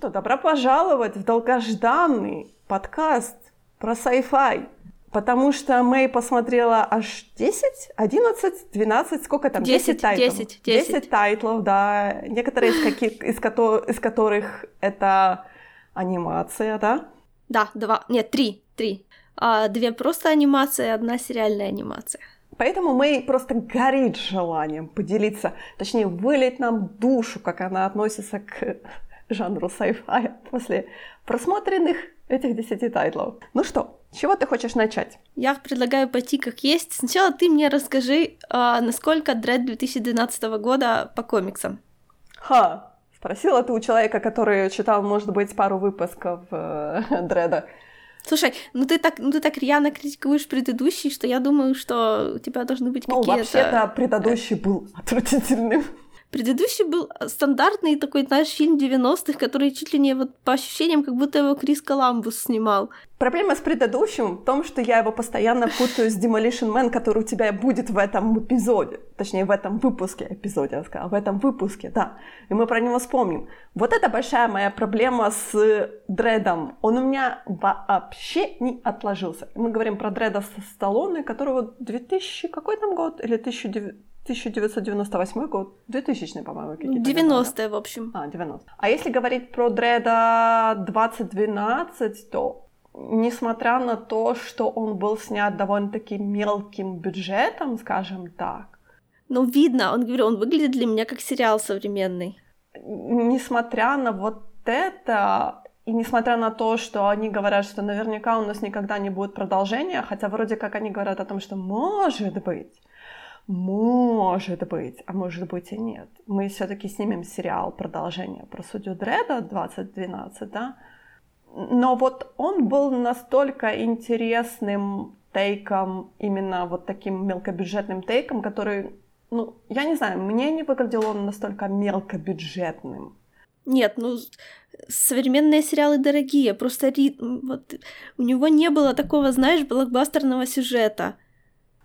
что, добро пожаловать в долгожданный подкаст про sci-fi. Потому что Мэй посмотрела аж 10, 11, 12, сколько там? 10, 10 тайтлов. 10, 10. 10 тайтлов, да. Некоторые из, каких, из, ко- из которых это анимация, да? Да, два, нет, три, три. А, две просто анимации, одна сериальная анимация. Поэтому Мэй просто горит желанием поделиться, точнее, вылить нам душу, как она относится к жанру sci-fi после просмотренных этих десяти тайтлов. Ну что, с чего ты хочешь начать? Я предлагаю пойти как есть. Сначала ты мне расскажи, а, насколько Дред 2012 года по комиксам. Ха, спросила ты у человека, который читал, может быть, пару выпусков э, Дреда. Слушай, ну ты так, ну ты так рьяно критикуешь предыдущий, что я думаю, что у тебя должны быть ну, какие-то... вообще-то предыдущий был отвратительным. Предыдущий был стандартный такой, знаешь, фильм 90-х, который чуть ли не вот по ощущениям, как будто его Крис Коламбус снимал. Проблема с предыдущим в том, что я его постоянно путаю с Demolition Man, который у тебя будет в этом эпизоде. Точнее, в этом выпуске эпизоде, я сказала. В этом выпуске, да. И мы про него вспомним. Вот это большая моя проблема с Дредом. Он у меня вообще не отложился. Мы говорим про Дреда Сталлоне, которого 2000 какой там год? Или 1900 1998 год, 2000, по-моему, какие-то. 90-е, в общем. А, 90 А если говорить про Дреда 2012, то несмотря на то, что он был снят довольно-таки мелким бюджетом, скажем так. Ну, видно, он говорю, он выглядит для меня как сериал современный. Несмотря на вот это, и несмотря на то, что они говорят, что наверняка у нас никогда не будет продолжения, хотя вроде как они говорят о том, что может быть, может быть, а может быть и нет. Мы все-таки снимем сериал продолжение про судью Дреда 2012, да? Но вот он был настолько интересным тейком, именно вот таким мелкобюджетным тейком, который, ну, я не знаю, мне не выглядел он настолько мелкобюджетным. Нет, ну, современные сериалы дорогие, просто вот, у него не было такого, знаешь, блокбастерного сюжета.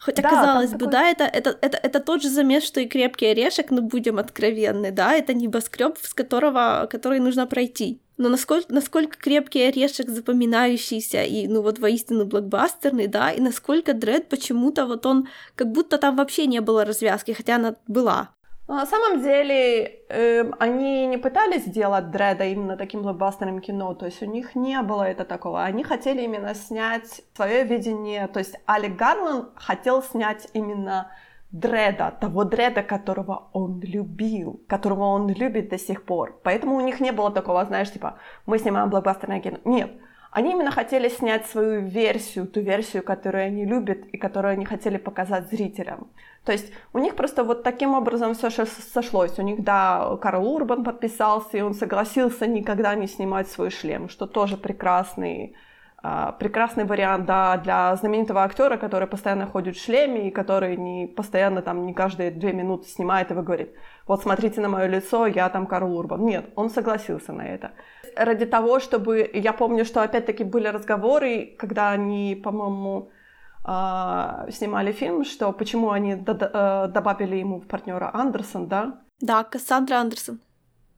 Хотя, да, казалось бы, такой... да, это, это, это, это тот же замес, что и крепкий орешек, но будем откровенны, да, это небоскреб, с которого, который нужно пройти. Но насколько, насколько крепкий орешек запоминающийся и, ну вот, воистину блокбастерный, да, и насколько Дред почему-то вот он, как будто там вообще не было развязки, хотя она была. Но на самом деле э, они не пытались сделать Дреда именно таким блокбастерным кино, то есть у них не было это такого. Они хотели именно снять свое видение, то есть Алек Гарланд хотел снять именно Дреда, того Дреда, которого он любил, которого он любит до сих пор. Поэтому у них не было такого, знаешь, типа, мы снимаем блокбастерное кино. Нет, они именно хотели снять свою версию, ту версию, которую они любят и которую они хотели показать зрителям. То есть у них просто вот таким образом все сошлось. У них, да, Карл Урбан подписался, и он согласился никогда не снимать свой шлем, что тоже прекрасный а, прекрасный вариант да, для знаменитого актера, который постоянно ходит в шлеме и который не постоянно там не каждые две минуты снимает и говорит, вот смотрите на мое лицо, я там Карл Урбан. Нет, он согласился на это. Ради того, чтобы... Я помню, что опять-таки были разговоры, когда они, по-моему, снимали фильм, что почему они э, добавили ему партнера Андерсон, да? Да, Кассандра Андерсон.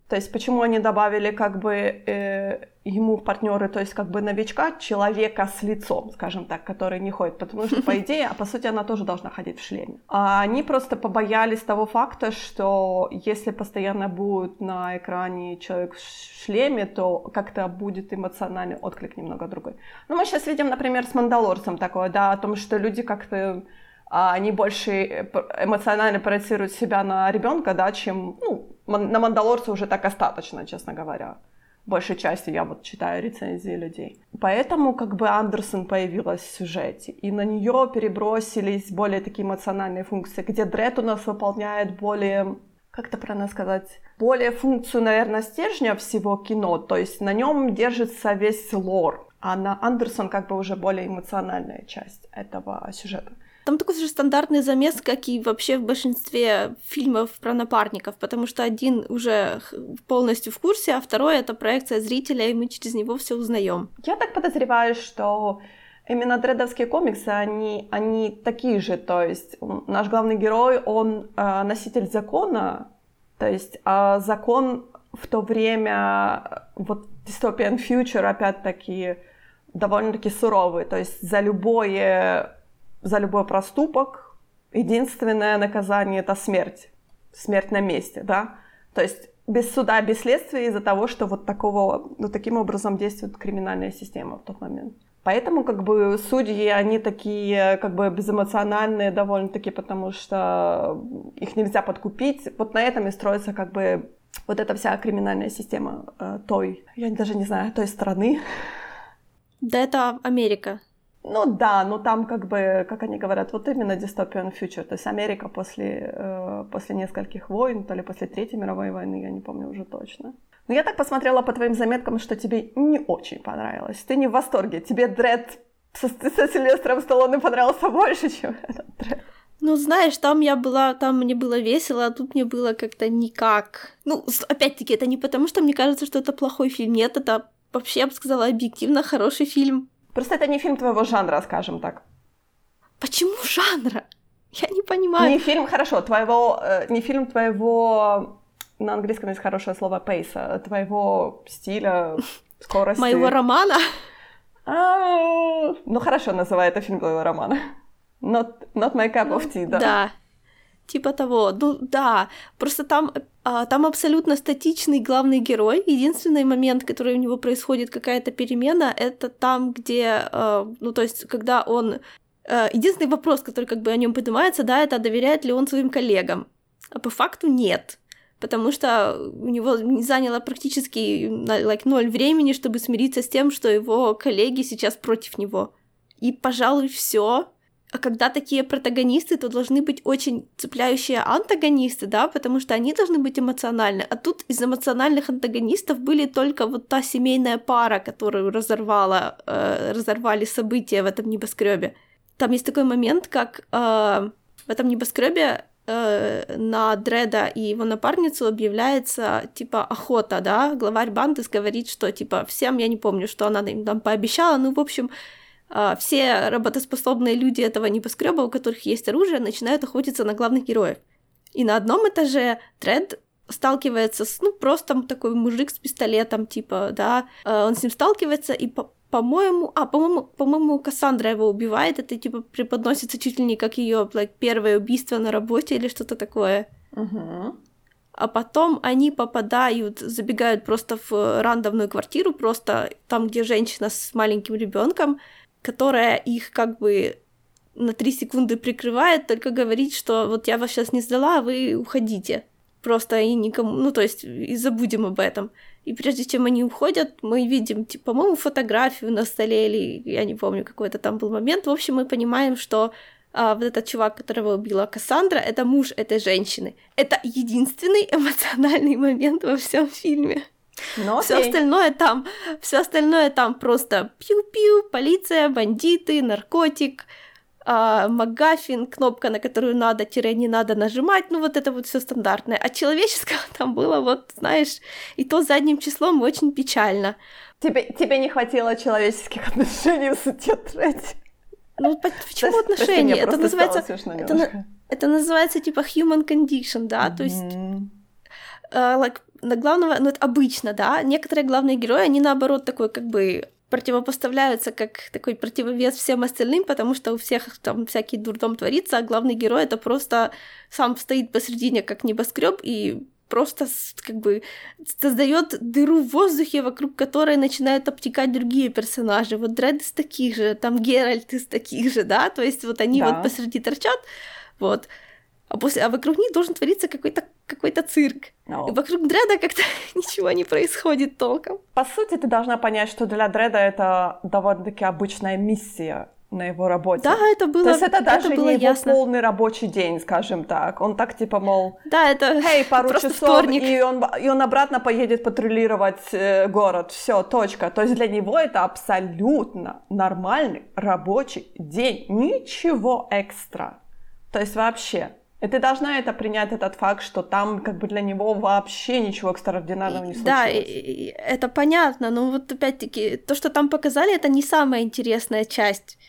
То есть почему они добавили как бы э, ему в партнеры, то есть как бы новичка, человека с лицом, скажем так, который не ходит, потому что по идее, а по сути она тоже должна ходить в шлеме. А они просто побоялись того факта, что если постоянно будет на экране человек в шлеме, то как-то будет эмоциональный отклик немного другой. Ну мы сейчас видим, например, с Мандалорцем такое, да, о том, что люди как-то а они больше э, эмоционально проецируют себя на ребенка, да, чем ну, на Мандалорца уже так остаточно, честно говоря. Большей частью я вот читаю рецензии людей. Поэтому как бы Андерсон появилась в сюжете, и на нее перебросились более такие эмоциональные функции, где Дред у нас выполняет более как это правильно сказать, более функцию, наверное, стержня всего кино, то есть на нем держится весь лор, а на Андерсон как бы уже более эмоциональная часть этого сюжета. Там такой же стандартный замес, как и вообще в большинстве фильмов про напарников, потому что один уже полностью в курсе, а второй это проекция зрителя, и мы через него все узнаем. Я так подозреваю, что именно дредовские комиксы, они, они такие же, то есть наш главный герой, он э, носитель закона, то есть э, закон в то время вот dystopian future, опять-таки, довольно-таки суровый. То есть за любое, за любой проступок единственное наказание — это смерть. Смерть на месте, да? То есть без суда, без следствия из-за того, что вот такого, ну, таким образом действует криминальная система в тот момент. Поэтому как бы судьи, они такие как бы безэмоциональные довольно-таки, потому что их нельзя подкупить. Вот на этом и строится как бы вот эта вся криминальная система э, той, я даже не знаю, той страны. Да, это Америка. Ну да, ну там как бы, как они говорят, вот именно dystopian future, то есть Америка после, э, после нескольких войн, то ли после Третьей мировой войны, я не помню уже точно. Но я так посмотрела по твоим заметкам, что тебе не очень понравилось. Ты не в восторге. Тебе Дред со, со Сильвестром Сталлоне понравился больше, чем этот Дред. Ну, знаешь, там я была, там мне было весело, а тут мне было как-то никак. Ну, опять-таки, это не потому, что мне кажется, что это плохой фильм. Нет, это вообще, я бы сказала, объективно хороший фильм. Просто это не фильм твоего жанра, скажем так. Почему жанра? Я не понимаю. Не фильм, хорошо, твоего, э, не фильм твоего, на английском есть хорошее слово пейса, твоего стиля, скорости. Моего романа? А, ну хорошо, называй это фильм твоего романа. Not, not my cup of tea, да. Да, типа того. Ну да, просто там, там абсолютно статичный главный герой. Единственный момент, который у него происходит какая-то перемена, это там, где, а, ну то есть, когда он а, Единственный вопрос, который как бы о нем поднимается, да, это доверяет ли он своим коллегам. А по факту нет. Потому что у него не заняло практически like, ноль времени, чтобы смириться с тем, что его коллеги сейчас против него. И, пожалуй, все. А когда такие протагонисты, то должны быть очень цепляющие антагонисты, да, потому что они должны быть эмоциональны. А тут из эмоциональных антагонистов были только вот та семейная пара, которую разорвала, э, разорвали события в этом небоскребе. Там есть такой момент, как э, в этом небоскребе э, на Дреда и его напарницу объявляется типа охота, да, главарь банды говорит, что типа всем, я не помню, что она им там пообещала, ну, в общем, все работоспособные люди этого небоскреба, у которых есть оружие, начинают охотиться на главных героев. И на одном этаже Тред сталкивается с, ну, просто такой мужик с пистолетом, типа, да, а, он с ним сталкивается, и, по- по-моему, а, по-моему, по-моему, Кассандра его убивает, это, типа, преподносится чуть ли не как ее like, первое убийство на работе или что-то такое. Угу. А потом они попадают, забегают просто в рандомную квартиру, просто там, где женщина с маленьким ребенком, которая их как бы на три секунды прикрывает, только говорит, что вот я вас сейчас не сдала, а вы уходите. Просто и никому, ну то есть и забудем об этом. И прежде чем они уходят, мы видим, типа, по-моему, фотографию на столе, или я не помню, какой это там был момент. В общем, мы понимаем, что а, вот этот чувак, которого убила Кассандра, это муж этой женщины. Это единственный эмоциональный момент во всем фильме. Но все остальное там, все остальное там просто пью-пью, полиция, бандиты, наркотик, э, Магафин, кнопка, на которую надо, тире не надо нажимать, ну вот это вот все стандартное. А человеческого там было вот, знаешь, и то задним числом очень печально. Тебе, тебе не хватило человеческих отношений в тетради? Ну, почему Прости, отношения? Это называется, это, это называется типа human condition, да, mm-hmm. то есть uh, like, главного, ну это обычно, да, некоторые главные герои, они наоборот такой как бы противопоставляются как такой противовес всем остальным, потому что у всех там всякий дурдом творится, а главный герой это просто сам стоит посредине как небоскреб и просто как бы создает дыру в воздухе, вокруг которой начинают обтекать другие персонажи. Вот Дред из таких же, там Геральт из таких же, да, то есть вот они да. вот посреди торчат, вот а, после, а вокруг них должен твориться какой-то какой-то цирк. No. И вокруг Дреда как-то ничего не происходит толком. По сути, ты должна понять, что для Дреда это довольно-таки обычная миссия на его работе. Да, это было То есть это даже это было не его ясно. полный рабочий день, скажем так. Он так типа, мол, да, это Хей, пару часов, вторник. и он, и он обратно поедет патрулировать э, город. Все, точка. То есть для него это абсолютно нормальный рабочий день. Ничего экстра. То есть вообще. И ты должна это принять, этот факт, что там как бы для него вообще ничего экстраординарного не случилось. Да, и, и, это понятно, но вот опять-таки то, что там показали, это не самая интересная часть.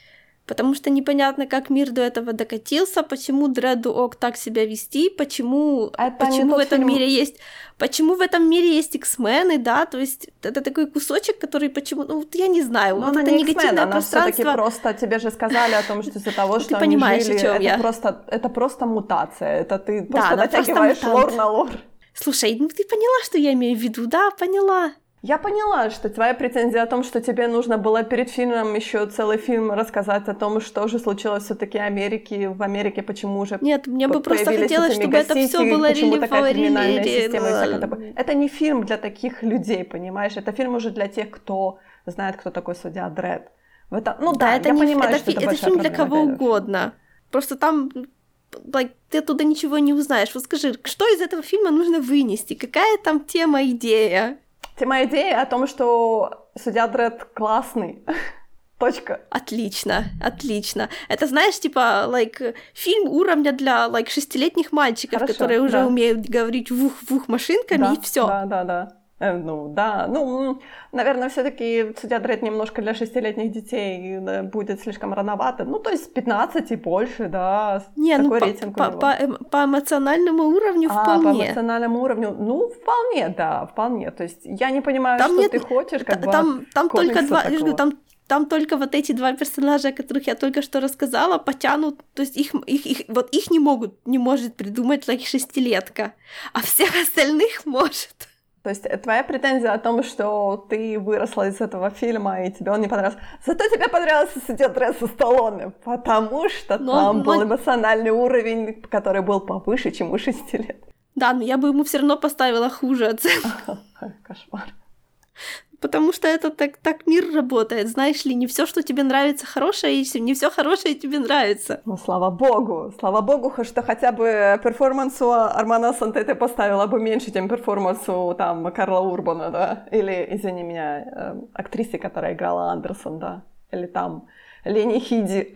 Потому что непонятно, как мир до этого докатился, почему Дреду Ок так себя вести, почему, Это почему в этом фильм. мире есть, почему в этом мире есть X-мены, да, то есть это такой кусочек, который почему, ну вот я не знаю, Но вот она это не негативное она пространство. просто, тебе же сказали о том, что из-за того, что они понимаешь, о жили, это я. просто, это просто мутация, это ты просто она просто натягиваешь лор на лор. Слушай, ну ты поняла, что я имею в виду, да, поняла. Я поняла, что твоя претензия о том, что тебе нужно было перед фильмом еще целый фильм рассказать о том, что же случилось все-таки Америке, в Америке, почему же Нет, мне бы просто хотелось, чтобы это все было почему такая криминальная система и всякое такое. Это не фильм для таких людей, понимаешь? Это фильм уже для тех, кто знает, кто такой судья Дред. В это, ну да, Да, это я не понимаю, это, что это, это фильм для кого угодно. Просто там like, ты оттуда ничего не узнаешь. Вот скажи, что из этого фильма нужно вынести? Какая там тема, идея? Тема идеи о том, что судья Дред классный. Точка. Отлично, отлично. Это, знаешь, типа, like, фильм уровня для, like, шестилетних мальчиков, Хорошо, которые уже да. умеют говорить вух-вух машинками, да, и все. Да, да, да. Э, ну, да. Ну, наверное, все-таки судья Дред немножко для шестилетних детей будет слишком рановато. Ну, то есть 15 и больше, да. Не, ну Такой по, рейтинг по, по эм- по эмоциональному уровню А, по вполне. эмоциональному уровню, ну, вполне, да, вполне. То есть я не понимаю, Там что нет- ты хочешь, как бы, там, только два, я же говорю, такого. там, там только вот эти два персонажа, о которых я только что рассказала, потянут, то есть их, их, их- вот их не могут, не может придумать like, шестилетка, а всех остальных может. То есть э, твоя претензия о том, что ты выросла из этого фильма, и тебе он не понравился. Зато тебе понравился судья Дред со Сталлоне, потому что Но- там но- был эмоциональный уровень, который был повыше, чем у шести лет. Да, но я бы ему все равно поставила хуже оценку, Кошмар. Потому что это так, так мир работает, знаешь ли, не все, что тебе нравится, хорошее, и не все хорошее тебе нравится. Ну, слава богу, слава богу, что хотя бы перформансу Армана Сантете поставила бы меньше, чем перформансу там Карла Урбана, да, или, извини меня, э, актрисы, которая играла Андерсон, да, или там Лени Хиди.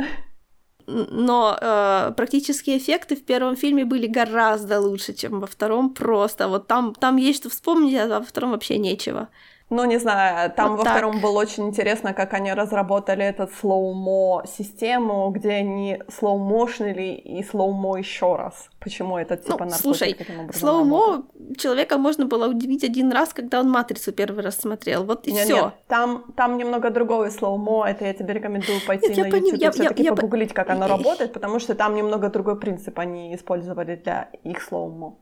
Но э, практические эффекты в первом фильме были гораздо лучше, чем во втором. Просто вот там, там есть что вспомнить, а во втором вообще нечего. Ну, не знаю, там Вот во так. втором было очень интересно, как они разработали этот слоумо систему, где они слоумошнили и slow-mo еще раз. Почему это типа Ну, наркотик слушай, таким образом slow-mo работает? человека можно было удивить один раз, когда он матрицу первый раз смотрел. Вот и Нет, все. нет, там, там немного другое slow-mo, это я тебе рекомендую пойти Нет, я на YouTube я- и все-таки я- я по- погуглить, как оно Эй. работает, потому что там немного другой принцип они использовали для их slow-mo.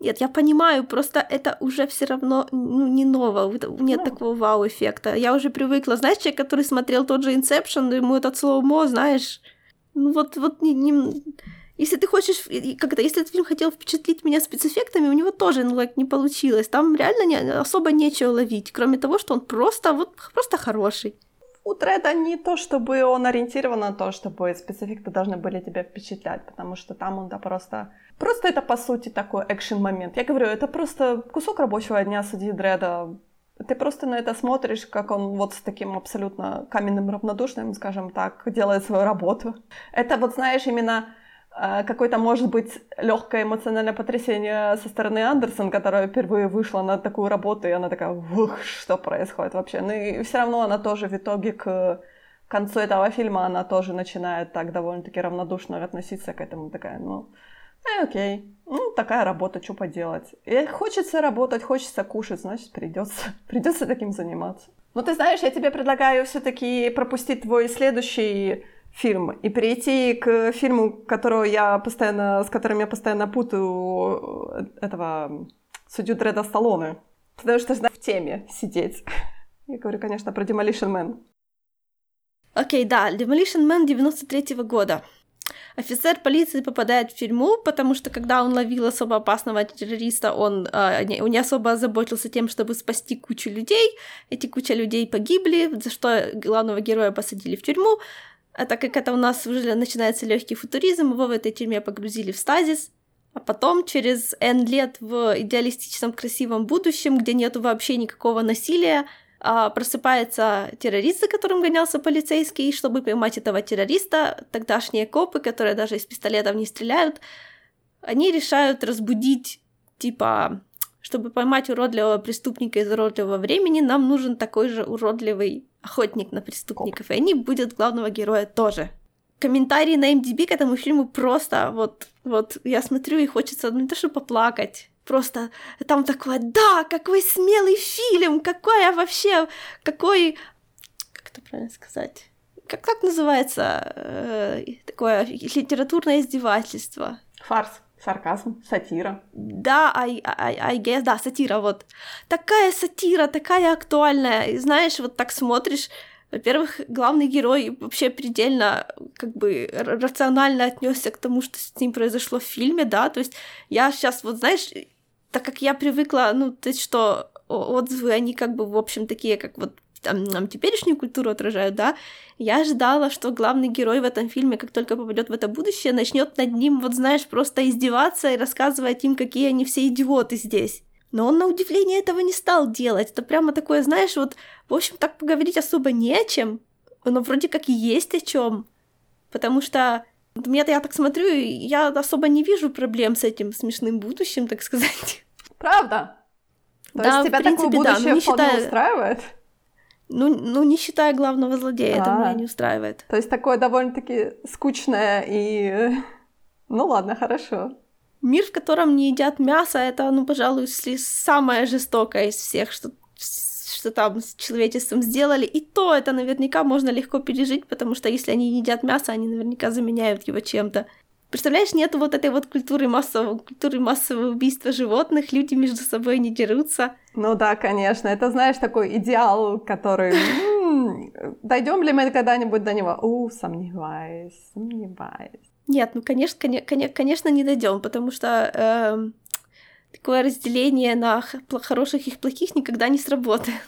Нет, я понимаю, просто это уже все равно ну, не ново, нет Ну. такого вау-эффекта. Я уже привыкла. Знаешь, человек, который смотрел тот же Inception, ему этот slow-mo, знаешь, ну вот, вот не, не- Если ты хочешь, как-то, если этот фильм хотел впечатлить меня спецэффектами, у него тоже, ну, like, не получилось. Там реально не, особо нечего ловить, кроме того, что он просто, вот, просто хороший. У Дреда не то, чтобы он ориентирован на то, чтобы спецэффекты должны были тебя впечатлять, потому что там он да просто... Просто это, по сути, такой экшен-момент. Я говорю, это просто кусок рабочего дня судьи Дреда. Ты просто на это смотришь, как он вот с таким абсолютно каменным равнодушным, скажем так, делает свою работу. Это вот, знаешь, именно э, какое-то, может быть, легкое эмоциональное потрясение со стороны Андерсон, которая впервые вышла на такую работу, и она такая, ух, что происходит вообще. Ну и все равно она тоже в итоге к концу этого фильма, она тоже начинает так довольно-таки равнодушно относиться к этому, такая, ну, э, окей, ну, такая работа, что поделать. И хочется работать, хочется кушать, значит, придется, придется таким заниматься. Ну, ты знаешь, я тебе предлагаю все-таки пропустить твой следующий фильм и перейти к фильму, которого я постоянно, с которым я постоянно путаю э, этого судью Дреда Сталлоне. Потому что в теме сидеть. Я говорю, конечно, про Demolition Man. Окей, да, Demolition Man 93 года. Офицер полиции попадает в тюрьму, потому что когда он ловил особо опасного террориста, он э, не, не особо озаботился тем, чтобы спасти кучу людей. Эти куча людей погибли, за что главного героя посадили в тюрьму. А так как это у нас уже начинается легкий футуризм, его в этой тюрьме погрузили в стазис. А потом, через N лет в идеалистичном красивом будущем, где нету вообще никакого насилия, а, просыпается террорист, за которым гонялся полицейский, и чтобы поймать этого террориста, тогдашние копы, которые даже из пистолетов не стреляют, они решают разбудить, типа, чтобы поймать уродливого преступника из уродливого времени, нам нужен такой же уродливый охотник на преступников, и они будут главного героя тоже. Комментарии на MDB к этому фильму просто вот, вот я смотрю и хочется, ну не то что поплакать, просто там такое, да, какой смелый фильм, какой вообще, какой, как это правильно сказать, как, как называется э, такое литературное издевательство? Фарс. Сарказм, сатира. Да, I, I, I guess, да, сатира, вот. Такая сатира, такая актуальная. И знаешь, вот так смотришь, во-первых, главный герой вообще предельно как бы рационально отнесся к тому, что с ним произошло в фильме, да, то есть я сейчас вот, знаешь, так как я привыкла, ну, то есть что отзывы, они как бы, в общем, такие, как вот там, нам теперешнюю культуру отражают, да, я ожидала, что главный герой в этом фильме, как только попадет в это будущее, начнет над ним, вот знаешь, просто издеваться и рассказывать им, какие они все идиоты здесь. Но он, на удивление, этого не стал делать. Это прямо такое, знаешь, вот, в общем, так поговорить особо не о чем, но вроде как и есть о чем. Потому что мне-то я так смотрю, я особо не вижу проблем с этим смешным будущим, так сказать. Правда? То да, есть тебя в принципе, такое будущее да, не считая... устраивает? Ну, ну, не считая главного злодея, а, это меня не устраивает. То есть такое довольно-таки скучное и... Ну ладно, хорошо. Мир, в котором не едят мясо, это, ну, пожалуй, самое жестокое из всех, что, что там с человечеством сделали. И то это наверняка можно легко пережить, потому что если они не едят мясо, они наверняка заменяют его чем-то. Представляешь, нет вот этой вот культуры массового, культуры массового убийства животных, люди между собой не дерутся. Ну да, конечно, это, знаешь, такой идеал, который... Дойдем ли мы когда-нибудь до него? У, сомневаюсь, сомневаюсь. Нет, ну, конечно, конечно, конечно не дойдем, потому что э, такое разделение на хороших и плохих никогда не сработает.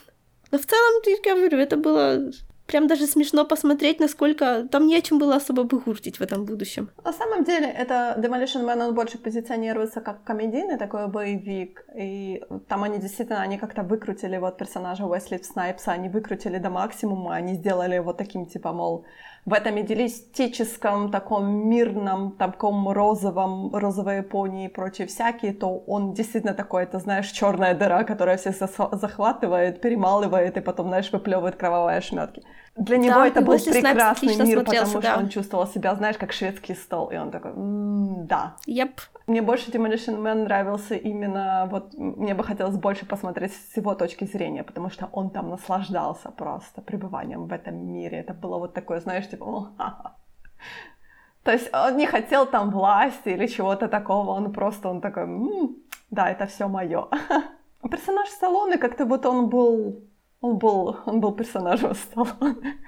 Но в целом, я говорю, это было прям даже смешно посмотреть, насколько там не о чем было особо выгуртить в этом будущем. На самом деле, это Demolition Man, он больше позиционируется как комедийный такой боевик, и там они действительно, они как-то выкрутили вот персонажа Уэсли Снайпса, они выкрутили до максимума, они сделали вот таким, типа, мол, в этом идеалистическом, таком мирном, таком розовом, розовой Японии и прочие всякие, то он действительно такой, это, знаешь, черная дыра, которая всех захватывает, перемалывает и потом, знаешь, выплевывает кровавые ошметки. Для него да, это был прекрасный мир, потому да. что он чувствовал себя, знаешь, как шведский стол, и он такой, м-м, да. Yep. Мне больше Demolition Man нравился именно, вот, мне бы хотелось больше посмотреть с его точки зрения, потому что он там наслаждался просто пребыванием в этом мире. Это было вот такое, знаешь, типа, то есть он не хотел там власти или чего-то такого, он просто, он такой, м-м, да, это все мое. Персонаж Сталлоне как-то вот он был он был, он был персонажем Сталлоне.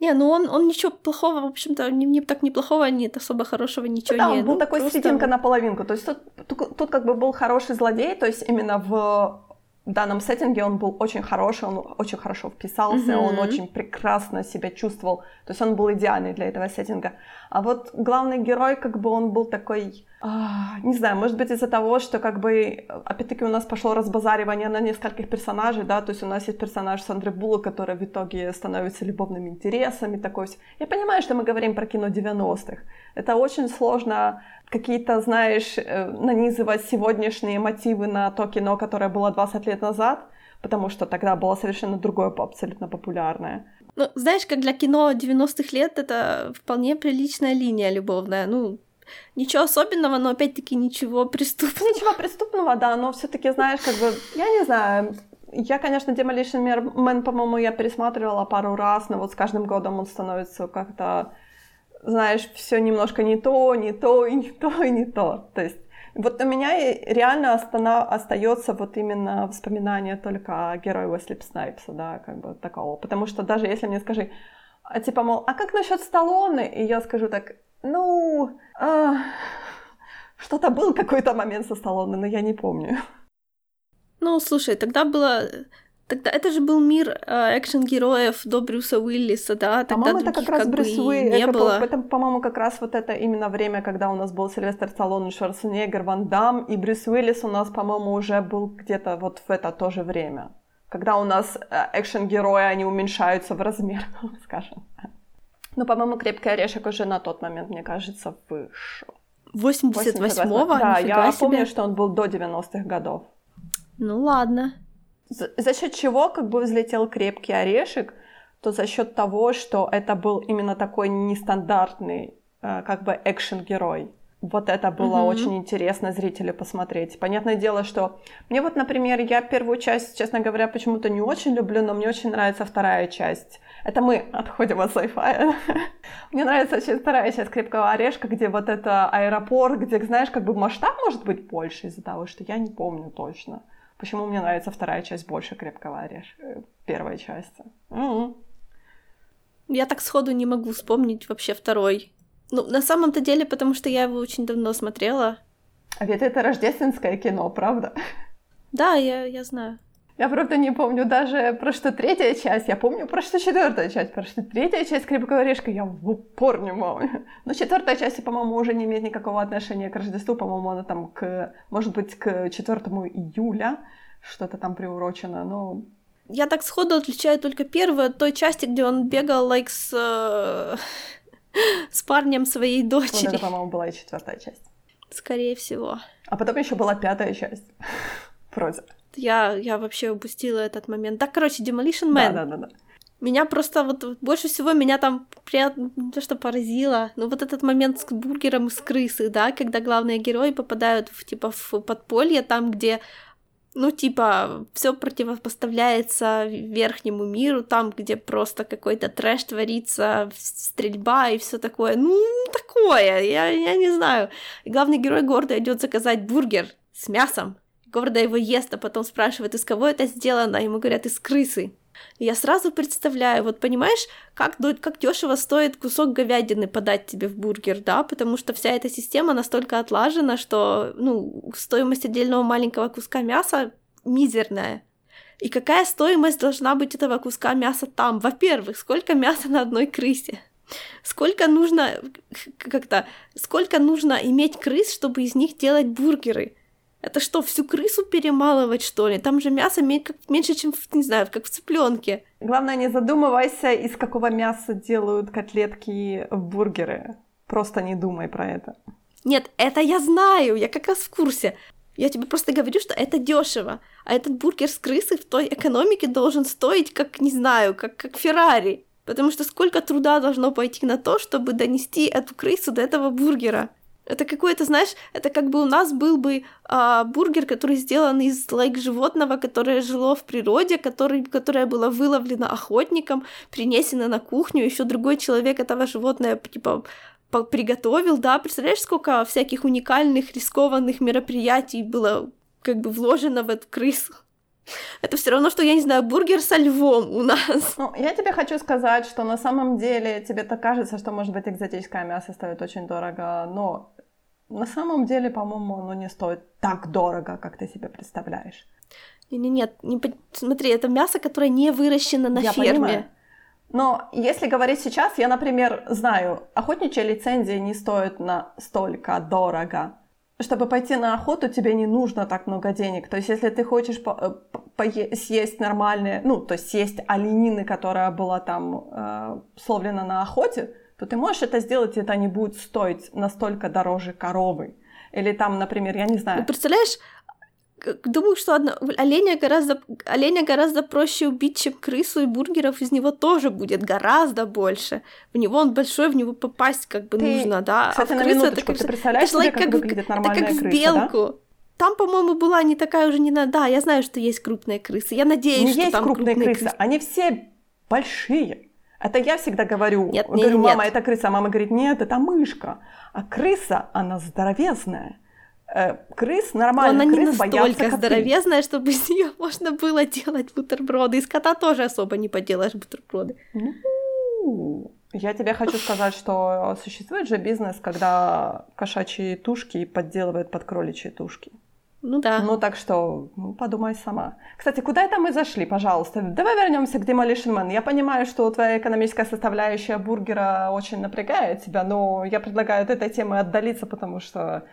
Не, ну он, он ничего плохого, в общем-то, не, не так неплохого, нет особо хорошего ничего да, не. он был ну, такой просто... серединка на половинку. То есть тут, тут, тут как бы был хороший злодей, то есть именно в в данном сеттинге он был очень хороший, он очень хорошо вписался, mm-hmm. он очень прекрасно себя чувствовал, то есть он был идеальный для этого сеттинга. А вот главный герой, как бы он был такой, а, не знаю, может быть из-за того, что как бы, опять-таки у нас пошло разбазаривание на нескольких персонажей, да, то есть у нас есть персонаж Сандры Була, который в итоге становится любовными интересами, такой. Я понимаю, что мы говорим про кино 90-х. Это очень сложно какие-то, знаешь, э, нанизывать сегодняшние мотивы на то кино, которое было 20 лет назад, потому что тогда было совершенно другое, абсолютно популярное. Ну, знаешь, как для кино 90-х лет это вполне приличная линия любовная. Ну, ничего особенного, но опять-таки ничего преступного. Ничего преступного, да, но все таки знаешь, как бы, я не знаю, я, конечно, Demolition Man, по-моему, я пересматривала пару раз, но вот с каждым годом он становится как-то знаешь, все немножко не то, не то, и не то, и не то. То есть вот у меня реально остается вот именно воспоминание только о герое Уэсли Снайпса, да, как бы такого. Потому что даже если мне скажи, а, типа, мол, а как насчет Сталлоне? И я скажу так, ну, а, что-то был какой-то момент со Сталлоне, но я не помню. Ну, слушай, тогда было Тогда это же был мир э, экшен-героев до Брюса Уиллиса, да? Тогда по-моему, это как раз как Брюс Уиллис. Не это, было. это, по-моему, как раз вот это именно время, когда у нас был Сильвестр Сталлоне, Шварценеггер, Ван Дам, и Брюс Уиллис у нас, по-моему, уже был где-то вот в это то же время. Когда у нас э, экшен-герои, они уменьшаются в размерах, скажем. Ну, по-моему, «Крепкий орешек» уже на тот момент, мне кажется, вышел. 88-го? Да, я себе. помню, что он был до 90-х годов. Ну ладно. За, за счет чего как бы взлетел крепкий орешек, то за счет того, что это был именно такой нестандартный э, как бы экшен-герой. Вот это было mm-hmm. очень интересно зрителю посмотреть. Понятное дело, что мне вот, например, я первую часть, честно говоря, почему-то не очень люблю, но мне очень нравится вторая часть. Это мы отходим от sci-fi. мне нравится очень вторая часть «Крепкого орешка», где вот это аэропорт, где, знаешь, как бы масштаб может быть больше из-за того, что я не помню точно. Почему мне нравится вторая часть больше «Крепкого орешка», э, первой части. Mm-hmm. Я так сходу не могу вспомнить вообще второй. Ну, на самом-то деле, потому что я его очень давно смотрела. А ведь это рождественское кино, правда? Да, я, я знаю. Я, правда, не помню даже про что третья часть. Я помню про что четвертая часть. Про что третья часть Крепкого орешка я в упор не помню. Но четвертая часть, по-моему, уже не имеет никакого отношения к Рождеству. По-моему, она там к, может быть, к 4 июля что-то там приурочено. Но я так сходу отличаю только первую от той части, где он бегал, like, с, э, с парнем своей дочери. Вот это, по-моему, была и четвертая часть. Скорее всего. А потом еще была пятая часть. Вроде. Я, я вообще упустила этот момент. Так, короче, Demolition Man. Да, да, да, да. Меня просто вот больше всего меня там приятно, то, что поразило, ну вот этот момент с бургером из крысы, да, когда главные герои попадают в типа в подполье, там, где ну, типа, все противопоставляется верхнему миру, там, где просто какой-то трэш творится, стрельба и все такое. Ну, такое, я, я не знаю. И главный герой города идет заказать бургер с мясом. Гордо его ест, а потом спрашивает, из кого это сделано, ему говорят, из крысы. Я сразу представляю, вот понимаешь, как, как дешево стоит кусок говядины подать тебе в бургер, да, потому что вся эта система настолько отлажена, что, ну, стоимость отдельного маленького куска мяса мизерная. И какая стоимость должна быть этого куска мяса там? Во-первых, сколько мяса на одной крысе? Сколько нужно, как-то, сколько нужно иметь крыс, чтобы из них делать бургеры? Это что, всю крысу перемалывать, что ли? Там же мясо меньше, чем, не знаю, как в цыпленке. Главное, не задумывайся, из какого мяса делают котлетки в бургеры. Просто не думай про это. Нет, это я знаю, я как раз в курсе. Я тебе просто говорю, что это дешево. А этот бургер с крысы в той экономике должен стоить, как, не знаю, как, как Феррари. Потому что сколько труда должно пойти на то, чтобы донести эту крысу до этого бургера. Это какое-то, знаешь, это как бы у нас был бы а, бургер, который сделан из лайк животного, которое жило в природе, который, которое было выловлено охотником, принесено на кухню, еще другой человек этого животное типа приготовил, да, представляешь, сколько всяких уникальных, рискованных мероприятий было как бы вложено в эту крысу. Это все равно, что, я не знаю, бургер со львом у нас. Ну, я тебе хочу сказать, что на самом деле тебе так кажется, что, может быть, экзотическое мясо стоит очень дорого, но на самом деле, по-моему, оно не стоит так дорого, как ты себе представляешь. Нет, нет, не, смотри, это мясо, которое не выращено на я ферме. Понимаю. Но если говорить сейчас, я, например, знаю, охотничья лицензия не стоит настолько дорого. Чтобы пойти на охоту, тебе не нужно так много денег. То есть, если ты хочешь по- по- съесть нормальные, ну, то есть съесть оленины, которая была там э, словлена на охоте, то ты можешь это сделать, и это не будет стоить настолько дороже коровы. Или там, например, я не знаю. Ты представляешь, думаю, что одно... оленя, гораздо... оленя гораздо проще убить, чем крысу, и бургеров из него тоже будет гораздо больше. В него он большой, в него попасть как бы ты... нужно, да. Кстати, а на крысу это как... ты представляешь это себе, как, как выглядит нормальная это как крыса, в белку. Да? Там, по-моему, была не такая уже не надо. Да, я знаю, что есть крупные крысы. Я надеюсь, не что есть там крупные, крупные крысы. крысы. Они все большие. Это я всегда говорю. Нет, говорю, нет, мама, нет. это крыса. А мама говорит, нет, это мышка. А крыса, она здоровезная. Э, крыс, нормально, она крыс не настолько здоровезная, чтобы из нее можно было делать бутерброды. Из кота тоже особо не поделаешь бутерброды. Ну, я тебе хочу сказать, что существует же бизнес, когда кошачьи тушки подделывают под кроличьи тушки. Ну да. Ну так что, ну, подумай сама. Кстати, куда это мы зашли, пожалуйста? Давай вернемся к Demolition Man. Я понимаю, что твоя экономическая составляющая бургера очень напрягает тебя, но я предлагаю от этой темы отдалиться, потому что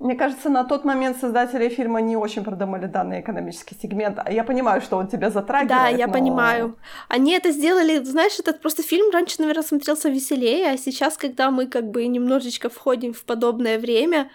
мне кажется, на тот момент создатели фильма не очень продумали данный экономический сегмент. А я понимаю, что он тебя затрагивает. Да, я но... понимаю. Они это сделали, знаешь, этот просто фильм раньше, наверное, смотрелся веселее, а сейчас, когда мы как бы немножечко входим в подобное время,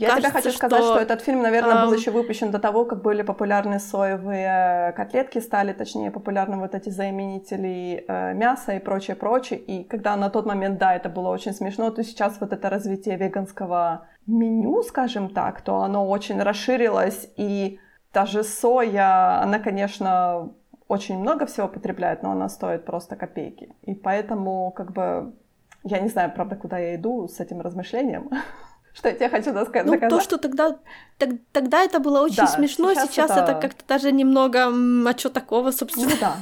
Я кажется, тебе хочу что... сказать, что этот фильм, наверное, um... был еще выпущен до того, как были популярны соевые котлетки, стали, точнее, популярны вот эти заменители э, мяса и прочее, прочее. И когда на тот момент, да, это было очень смешно, то сейчас вот это развитие веганского меню, скажем так, то оно очень расширилось, и даже соя, она, конечно, очень много всего потребляет, но она стоит просто копейки. И поэтому, как бы, я не знаю, правда, куда я иду с этим размышлением. Что я тебе хочу доказать? Ну, то, что тогда, так, тогда это было очень да, смешно, сейчас, сейчас это... это как-то даже немного, а что такого, собственно? Ну, да.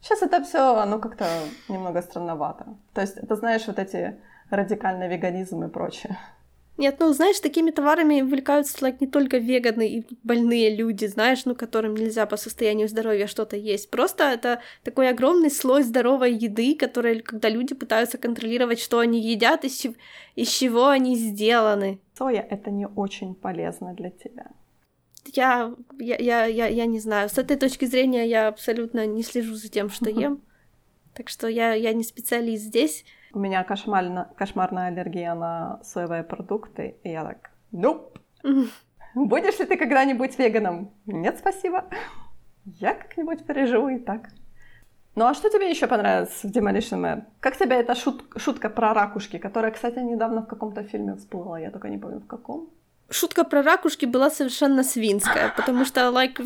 Сейчас это все, оно как-то немного странновато. То есть, это, знаешь, вот эти радикальный веганизм и прочее. Нет, ну, знаешь, такими товарами увлекаются like, не только веганы и больные люди, знаешь, ну, которым нельзя по состоянию здоровья что-то есть. Просто это такой огромный слой здоровой еды, который, когда люди пытаются контролировать, что они едят, из, чего, из чего они сделаны. Соя — это не очень полезно для тебя. Я, я, я, я, я не знаю. С этой точки зрения я абсолютно не слежу за тем, что ем. Так что я, я не специалист здесь. У меня кошмарно, кошмарная аллергия на соевые продукты, и я так, ну, будешь ли ты когда-нибудь веганом? Нет, спасибо. Я как-нибудь переживу и так. Ну а что тебе еще понравилось в Demolition Man? Как тебе эта шут, шутка про ракушки, которая, кстати, недавно в каком-то фильме всплыла, я только не помню в каком шутка про ракушки была совершенно свинская, потому что, like,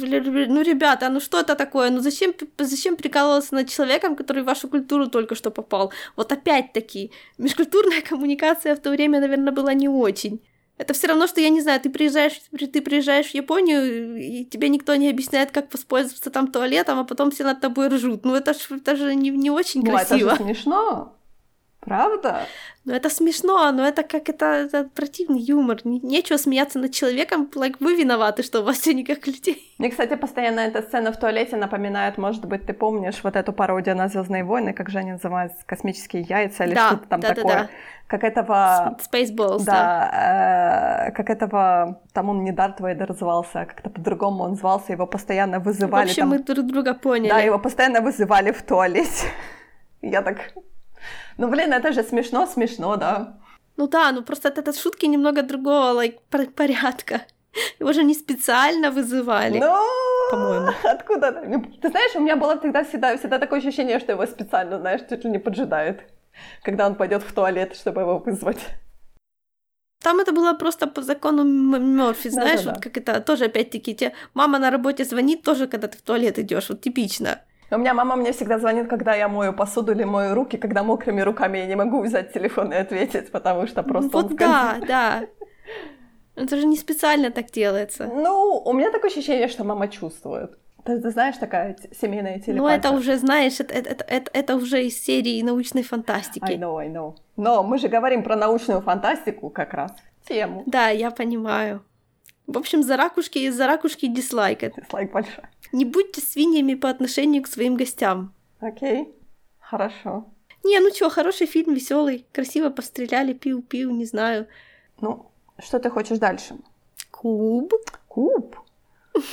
ну, ребята, ну что это такое? Ну зачем, зачем прикалываться над человеком, который в вашу культуру только что попал? Вот опять-таки, межкультурная коммуникация в то время, наверное, была не очень. Это все равно, что, я не знаю, ты приезжаешь, ты приезжаешь в Японию, и тебе никто не объясняет, как воспользоваться там туалетом, а потом все над тобой ржут. Ну, это же это же не, не очень ну, красиво. это же смешно. Правда? Ну это смешно, но это как это, это противный юмор. Нечего смеяться над человеком, like, вы виноваты, что у вас все не как людей. Мне, кстати, постоянно эта сцена в туалете напоминает, может быть, ты помнишь вот эту пародию на Звездные войны, как же они называются, космические яйца или да, что-то там да, такое. Да, да. Как этого... Spaceballs, да. да. Э, как этого... Там он не Дарт Вейдер звался, а как-то по-другому он звался, его постоянно вызывали. В общем, там... мы друг друга поняли. Да, его постоянно вызывали в туалете. Я так... Ну, блин, это же смешно, смешно, да. Ну да, ну просто от этой шутки немного другого like, порядка. Его же не специально вызывали. Ну, по-моему. Откуда? Ты знаешь, у меня было всегда, всегда, всегда такое ощущение, что его специально, знаешь, чуть ли не поджидают, когда он пойдет в туалет, чтобы его вызвать. Там это было просто по закону Мёрфи, знаешь, да, да, вот как это тоже опять-таки тебе мама на работе звонит тоже, когда ты в туалет идешь, вот типично. У меня мама мне всегда звонит, когда я мою посуду или мою руки, когда мокрыми руками я не могу взять телефон и ответить, потому что просто Вот да, да. Это же не специально так делается. Ну, у меня такое ощущение, что мама чувствует. Ты, ты знаешь, такая семейная телепатия. Ну, это уже, знаешь, это, это, это, это уже из серии научной фантастики. I know, I know. Но мы же говорим про научную фантастику как раз. Тему. Да, я понимаю. В общем, за ракушки и за ракушки дизлайк. Дизлайк большой. Не будьте свиньями по отношению к своим гостям. Окей, хорошо. Не, ну чё, хороший фильм, веселый, красиво постреляли, пиу-пиу, не знаю. Ну, что ты хочешь дальше? Куб. Куб?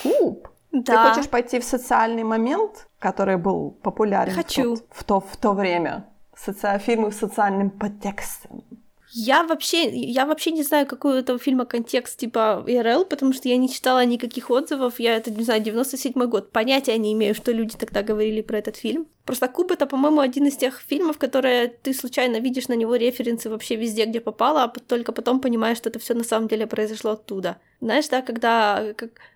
Куб? Да. Ты хочешь пойти в социальный момент, который был популярен Хочу. В, то, в, то, время? Соци... Фильмы с социальным подтекстом. Я вообще, я вообще не знаю, какой у этого фильма контекст типа ИРЛ, потому что я не читала никаких отзывов. Я это, не знаю, 97 год. Понятия не имею, что люди тогда говорили про этот фильм. Просто Куб это, по-моему, один из тех фильмов, которые ты случайно видишь на него референсы вообще везде, где попало, а только потом понимаешь, что это все на самом деле произошло оттуда. Знаешь, да, когда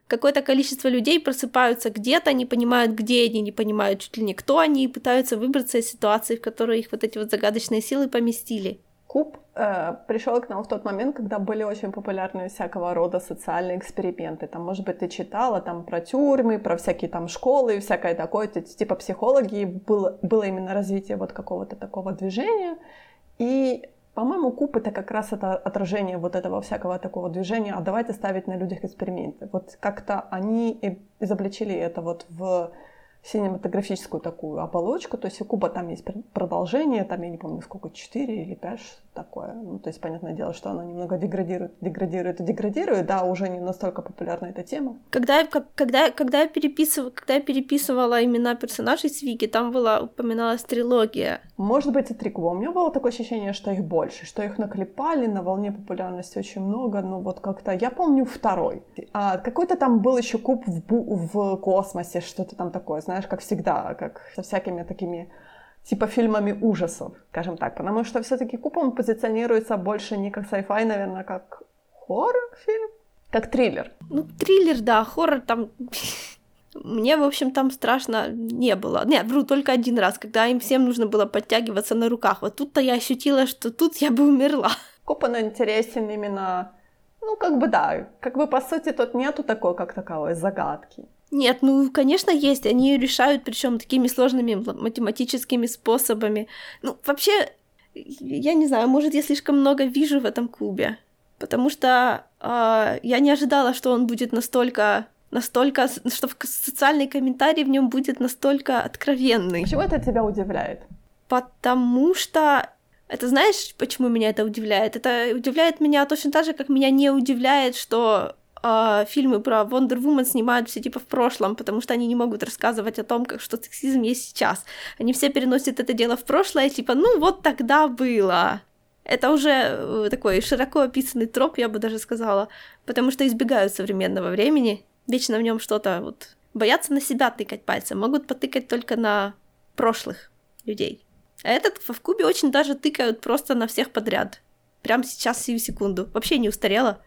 какое-то количество людей просыпаются где-то, не понимают, где они, не понимают чуть ли не кто они, и пытаются выбраться из ситуации, в которой их вот эти вот загадочные силы поместили. Куб э, пришел к нам в тот момент, когда были очень популярны всякого рода социальные эксперименты. Там, может быть, ты читала там про тюрьмы, про всякие там школы и всякое такое, типа психологи, было, было именно развитие вот какого-то такого движения. И, по-моему, Куб это как раз это отражение вот этого всякого такого движения, а давайте ставить на людях эксперименты. Вот как-то они изобличили это вот в синематографическую такую оболочку, то есть у куба там есть продолжение, там я не помню сколько, 4 или 5, что такое. Ну, то есть, понятное дело, что оно немного деградирует, деградирует и деградирует, да, уже не настолько популярна эта тема. Когда, я, когда, когда, я переписывала, когда я переписывала имена персонажей с Вики, там была упоминалась трилогия. Может быть, и три куба. У меня было такое ощущение, что их больше, что их наклепали, на волне популярности очень много, но вот как-то, я помню второй. А какой-то там был еще куб в, в космосе, что-то там такое, знаешь, как всегда, как со всякими такими типа фильмами ужасов, скажем так, потому что все-таки Купом позиционируется больше не как sci-fi, наверное, как хоррор-фильм, как триллер. Ну, триллер, да, хоррор там... Мне, в общем, там страшно не было. Нет, вру, только один раз, когда им всем нужно было подтягиваться на руках. Вот тут-то я ощутила, что тут я бы умерла. Купан интересен именно... Ну, как бы да, как бы по сути тут нету такой, как таковой загадки. Нет, ну, конечно, есть. Они решают, причем такими сложными математическими способами. Ну, вообще, я не знаю, может, я слишком много вижу в этом кубе. Потому что э, я не ожидала, что он будет настолько настолько, что социальный комментарий в нем будет настолько откровенный. Почему это тебя удивляет? Потому что это знаешь, почему меня это удивляет? Это удивляет меня точно так же, как меня не удивляет, что э, фильмы про Wonder Woman снимают все типа в прошлом, потому что они не могут рассказывать о том, как что сексизм есть сейчас. Они все переносят это дело в прошлое, типа, ну вот тогда было. Это уже э, такой широко описанный троп, я бы даже сказала, потому что избегают современного времени, вечно в нем что-то вот боятся на себя тыкать пальцем, могут потыкать только на прошлых людей. А этот в Кубе очень даже тыкают просто на всех подряд. Прямо сейчас, сию секунду. Вообще не устарело.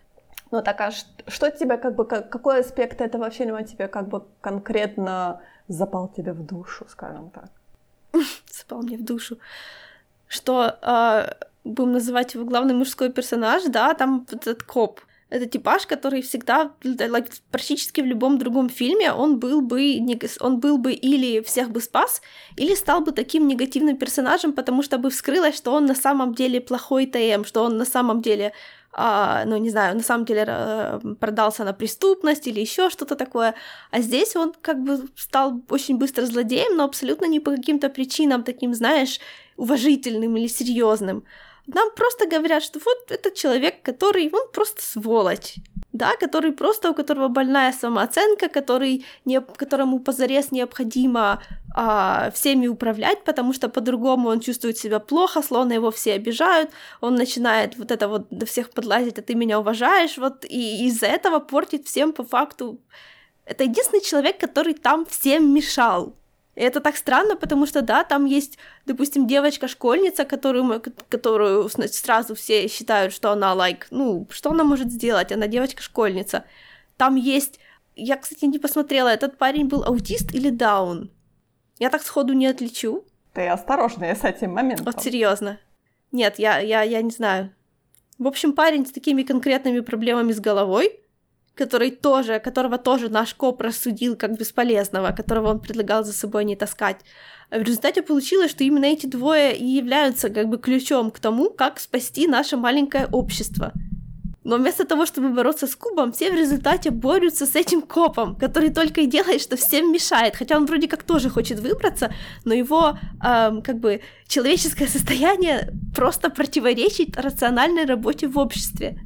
Ну так а что тебе как бы, какой аспект этого фильма тебе как бы конкретно запал тебе в душу, скажем так? Запал мне в душу. Что э, будем называть его главный мужской персонаж, да, там этот коп. Это типаж, который всегда, like, практически в любом другом фильме, он был бы, он был бы или всех бы спас, или стал бы таким негативным персонажем, потому что бы вскрылось, что он на самом деле плохой ТМ, что он на самом деле ну, не знаю, на самом деле продался на преступность или еще что-то такое. А здесь он как бы стал очень быстро злодеем, но абсолютно не по каким-то причинам таким, знаешь, уважительным или серьезным. Нам просто говорят, что вот этот человек, который, он просто сволочь да, который просто, у которого больная самооценка, который не, которому позарез необходимо а, всеми управлять, потому что по-другому он чувствует себя плохо, словно его все обижают, он начинает вот это вот до всех подлазить, а ты меня уважаешь, вот, и из-за этого портит всем по факту. Это единственный человек, который там всем мешал. Это так странно, потому что, да, там есть, допустим, девочка-школьница, которую, которую сразу все считают, что она, like, ну, что она может сделать? Она девочка-школьница. Там есть... Я, кстати, не посмотрела, этот парень был аутист или даун? Я так сходу не отличу. Ты осторожная с этим моментом. Вот серьезно. Нет, я, я, я не знаю. В общем, парень с такими конкретными проблемами с головой, который тоже, которого тоже наш коп рассудил как бесполезного, которого он предлагал за собой не таскать. В результате получилось, что именно эти двое и являются как бы ключом к тому, как спасти наше маленькое общество. Но вместо того, чтобы бороться с Кубом, все в результате борются с этим копом, который только и делает, что всем мешает. Хотя он вроде как тоже хочет выбраться, но его эм, как бы человеческое состояние просто противоречит рациональной работе в обществе.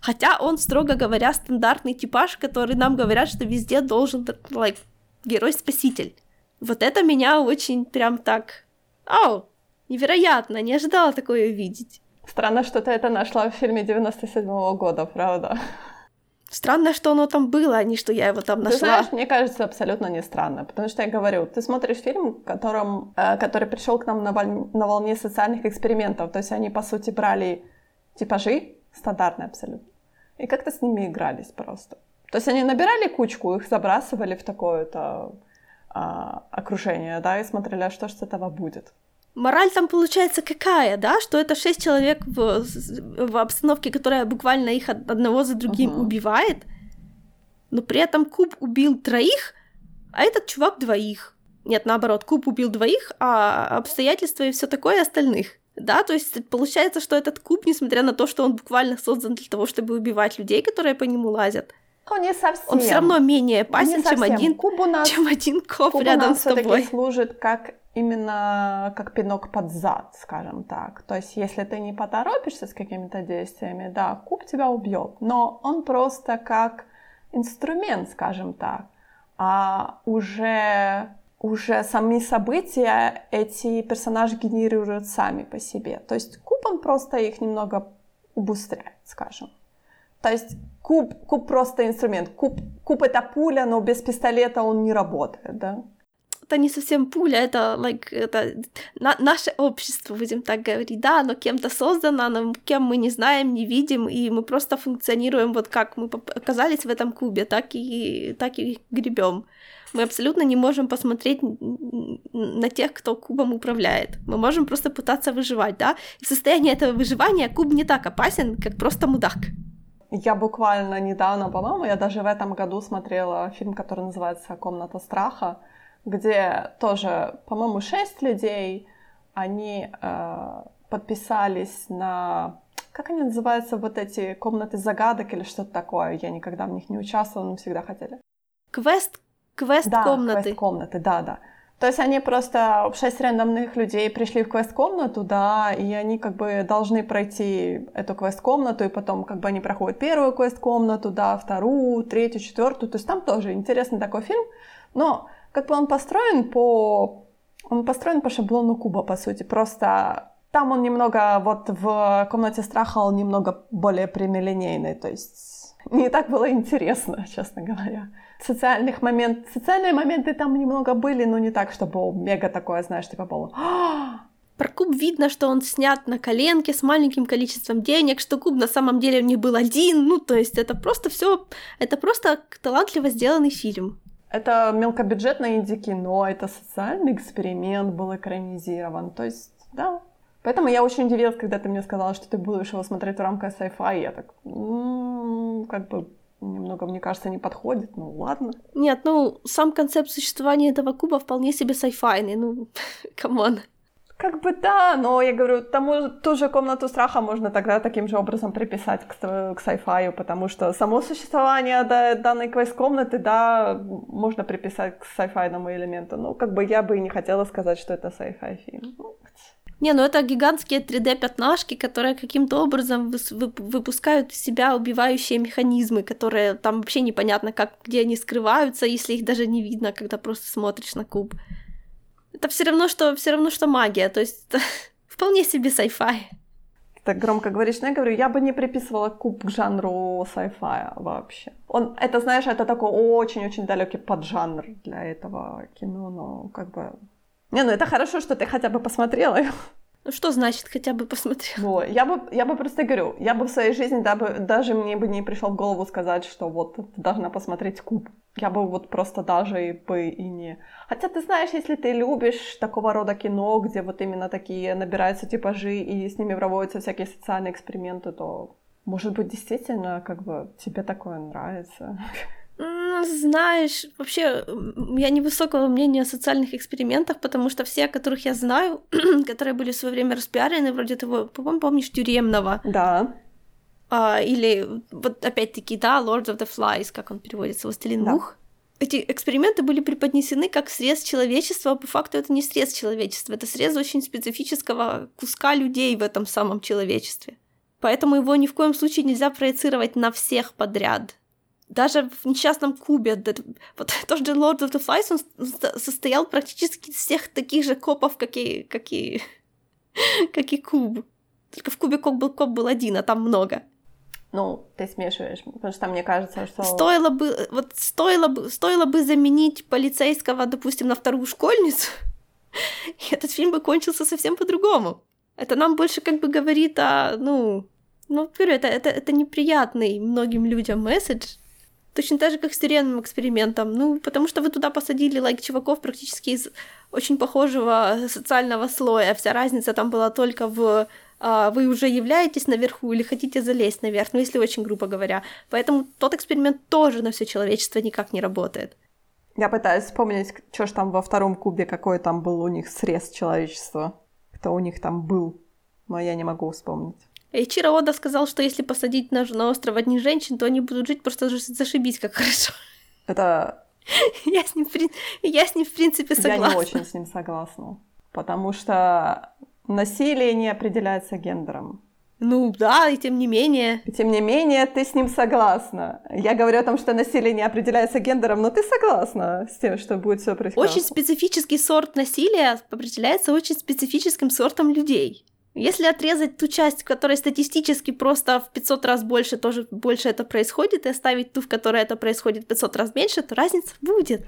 Хотя он, строго говоря, стандартный типаж, который нам говорят, что везде должен, like, герой-спаситель. Вот это меня очень прям так... Ау, невероятно, не ожидала такое увидеть. Странно, что ты это нашла в фильме 97-го года, правда? Странно, что оно там было, а не что я его там нашла. Ты знаешь, мне кажется, абсолютно не странно, потому что я говорю, ты смотришь фильм, которым, э, который пришел к нам на, волне, на волне социальных экспериментов, то есть они, по сути, брали типажи, стандартные абсолютно, и как-то с ними игрались просто. То есть они набирали кучку, их забрасывали в такое-то а, окружение, да, и смотрели, а что же с этого будет. Мораль там получается какая, да, что это шесть человек в, в обстановке, которая буквально их одного за другим uh-huh. убивает, но при этом Куб убил троих, а этот чувак двоих. Нет, наоборот, Куб убил двоих, а обстоятельства и все такое остальных. Да, то есть получается, что этот куб, несмотря на то, что он буквально создан для того, чтобы убивать людей, которые по нему лазят, Ну, не совсем. Он все равно менее опасен, чем один, куб у нас, чем один коп куб рядом у нас с тобой. служит как именно как пинок под зад, скажем так. То есть, если ты не поторопишься с какими-то действиями, да, куб тебя убьет, но он просто как инструмент, скажем так. А уже уже сами события эти персонажи генерируют сами по себе. То есть куб, он просто их немного убыстряет, скажем. То есть куб, куб просто инструмент. Куб, куб это пуля, но без пистолета он не работает, да? Это не совсем пуля, это, like, это на, наше общество, будем так говорить. Да, оно кем-то создано, но кем мы не знаем, не видим, и мы просто функционируем вот как мы оказались в этом кубе, так и, так и гребем. Мы абсолютно не можем посмотреть на тех, кто кубом управляет. Мы можем просто пытаться выживать, да? И в состоянии этого выживания куб не так опасен, как просто мудак. Я буквально недавно, по-моему, я даже в этом году смотрела фильм, который называется «Комната страха», где тоже, по-моему, шесть людей, они э, подписались на как они называются, вот эти комнаты загадок или что-то такое. Я никогда в них не участвовала, но всегда хотели. Квест Квест-комнаты. Да, квест-комнаты, да, да. То есть они просто, шесть рандомных людей пришли в квест-комнату, да, и они как бы должны пройти эту квест-комнату, и потом как бы они проходят первую квест-комнату, да, вторую, третью, четвертую. То есть там тоже интересный такой фильм, но как бы он построен по... Он построен по шаблону куба, по сути. Просто там он немного, вот в комнате страха он немного более прямолинейный, то есть не так было интересно, честно говоря социальных моментов. Социальные моменты там немного были, но не так, чтобы мега такое, знаешь, типа было. Про куб видно, что он снят на коленке с маленьким количеством денег, что куб на самом деле у них был один. Ну, то есть это просто все, это просто талантливо сделанный фильм. Это мелкобюджетное инди-кино, это социальный эксперимент был экранизирован. То есть, да. Поэтому я очень удивилась, когда ты мне сказала, что ты будешь его смотреть в рамках sci-fi. Я так, м-м, как бы немного, мне кажется, не подходит, ну ладно. Нет, ну, сам концепт существования этого куба вполне себе сайфайный, ну, come on. Как бы да, но я говорю, тому ту же комнату страха можно тогда таким же образом приписать к, к sci потому что само существование да, данной квест-комнаты, да, можно приписать к sci-fi элементу. Ну, как бы я бы и не хотела сказать, что это sci-fi фильм. Не, ну это гигантские 3D-пятнашки, которые каким-то образом выпускают из себя убивающие механизмы, которые там вообще непонятно, как, где они скрываются, если их даже не видно, когда просто смотришь на куб. Это все равно, что все равно, что магия, то есть это вполне себе sci-fi. Так громко говоришь, но я говорю, я бы не приписывала куб к жанру sci-fi вообще. Он, это, знаешь, это такой очень-очень далекий поджанр для этого кино, но как бы не, ну это хорошо, что ты хотя бы посмотрела. Ну что значит хотя бы посмотрела? Ну, я бы, я бы просто говорю, я бы в своей жизни да, бы, даже мне бы не пришло в голову сказать, что вот ты должна посмотреть куб. Я бы вот просто даже и бы и не... Хотя ты знаешь, если ты любишь такого рода кино, где вот именно такие набираются типажи и с ними проводятся всякие социальные эксперименты, то может быть действительно как бы тебе такое нравится. Знаешь, вообще, я невысокого мнения о социальных экспериментах, потому что все, которых я знаю, которые были в свое время распиарены, вроде того, по-моему, помнишь, тюремного. Да. А, или, вот опять-таки, да, Lord of the Flies, как он переводится, «Властелин да. мух». Эти эксперименты были преподнесены как срез человечества, а по факту это не срез человечества, это срез очень специфического куска людей в этом самом человечестве. Поэтому его ни в коем случае нельзя проецировать на всех подряд даже в несчастном Кубе, вот тот же Lord of the Flies, он состоял практически из всех таких же копов, как и, как и, как и Куб. Только в Кубе коп был, коп был один, а там много. Ну, ты смешиваешь, потому что мне кажется, что... Стоило бы, вот стоило бы, стоило бы заменить полицейского, допустим, на вторую школьницу, и этот фильм бы кончился совсем по-другому. Это нам больше как бы говорит о, ну, ну, говорю, это, это, это неприятный многим людям месседж, Точно так же, как с тюремным экспериментом. Ну, потому что вы туда посадили лайк чуваков практически из очень похожего социального слоя. Вся разница там была только в а, вы уже являетесь наверху или хотите залезть наверх, ну, если очень грубо говоря. Поэтому тот эксперимент тоже на все человечество никак не работает. Я пытаюсь вспомнить, что ж там во втором кубе, какой там был у них срез человечества. Кто у них там был. Но я не могу вспомнить. Эйчиро Ода сказал, что если посадить на, на остров одних женщин, то они будут жить просто зашибись как хорошо. Это... Я с ним, я с ним в принципе, согласна. Я не очень с ним согласна. Потому что насилие не определяется гендером. Ну да, и тем не менее. И тем не менее, ты с ним согласна. Я говорю о том, что насилие не определяется гендером, но ты согласна с тем, что будет все происходить. Очень специфический сорт насилия определяется очень специфическим сортом людей. Если отрезать ту часть, в которой статистически просто в 500 раз больше тоже больше это происходит, и оставить ту, в которой это происходит в 500 раз меньше, то разница будет.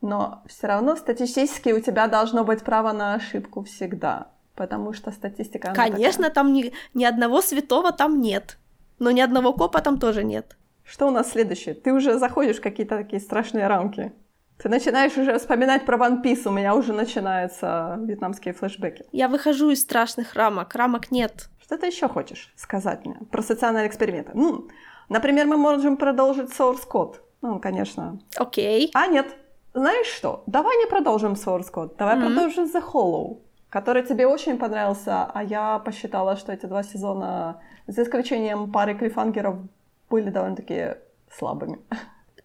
Но все равно статистически у тебя должно быть право на ошибку всегда потому что статистика... Конечно, такая. там ни, ни одного святого там нет, но ни одного копа там тоже нет. Что у нас следующее? Ты уже заходишь в какие-то такие страшные рамки. Ты начинаешь уже вспоминать про One Piece, у меня уже начинаются вьетнамские флешбеки. Я выхожу из страшных рамок, рамок нет. Что ты еще хочешь сказать мне про социальные эксперименты? Ну, например, мы можем продолжить Source Code. Ну, конечно. Окей. Okay. А, нет. Знаешь что? Давай не продолжим Source Code, давай mm-hmm. продолжим The Hollow который тебе очень понравился, а я посчитала, что эти два сезона, за исключением пары клифангеров, были довольно-таки слабыми.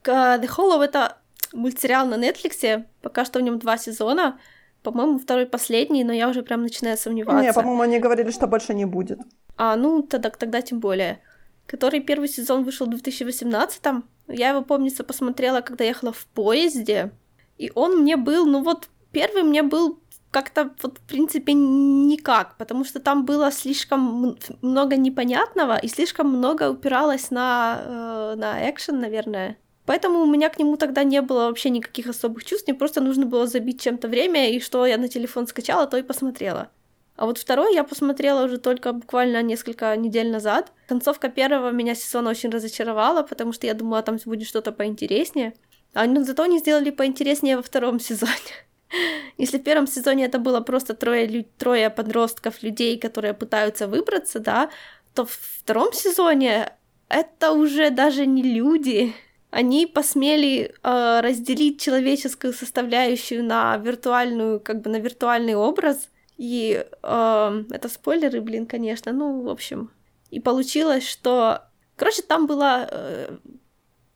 The Hollow — это мультсериал на Netflix, пока что в нем два сезона, по-моему, второй последний, но я уже прям начинаю сомневаться. Не, по-моему, они говорили, что больше не будет. А, ну, тогда, тогда тем более. Который первый сезон вышел в 2018-м. Я его, помнится, посмотрела, когда ехала в поезде. И он мне был, ну вот, первый мне был как-то вот, в принципе, никак, потому что там было слишком много непонятного и слишком много упиралось на, э, на экшен, наверное. Поэтому у меня к нему тогда не было вообще никаких особых чувств, мне просто нужно было забить чем-то время, и что я на телефон скачала, то и посмотрела. А вот второй я посмотрела уже только буквально несколько недель назад. Концовка первого меня сезона очень разочаровала, потому что я думала, там будет что-то поинтереснее. А ну, зато они сделали поинтереснее во втором сезоне. Если в первом сезоне это было просто трое, трое подростков, людей, которые пытаются выбраться, да, то в втором сезоне это уже даже не люди. Они посмели э, разделить человеческую составляющую на виртуальную, как бы на виртуальный образ. И э, это спойлеры, блин, конечно. Ну, в общем. И получилось, что... Короче, там была э,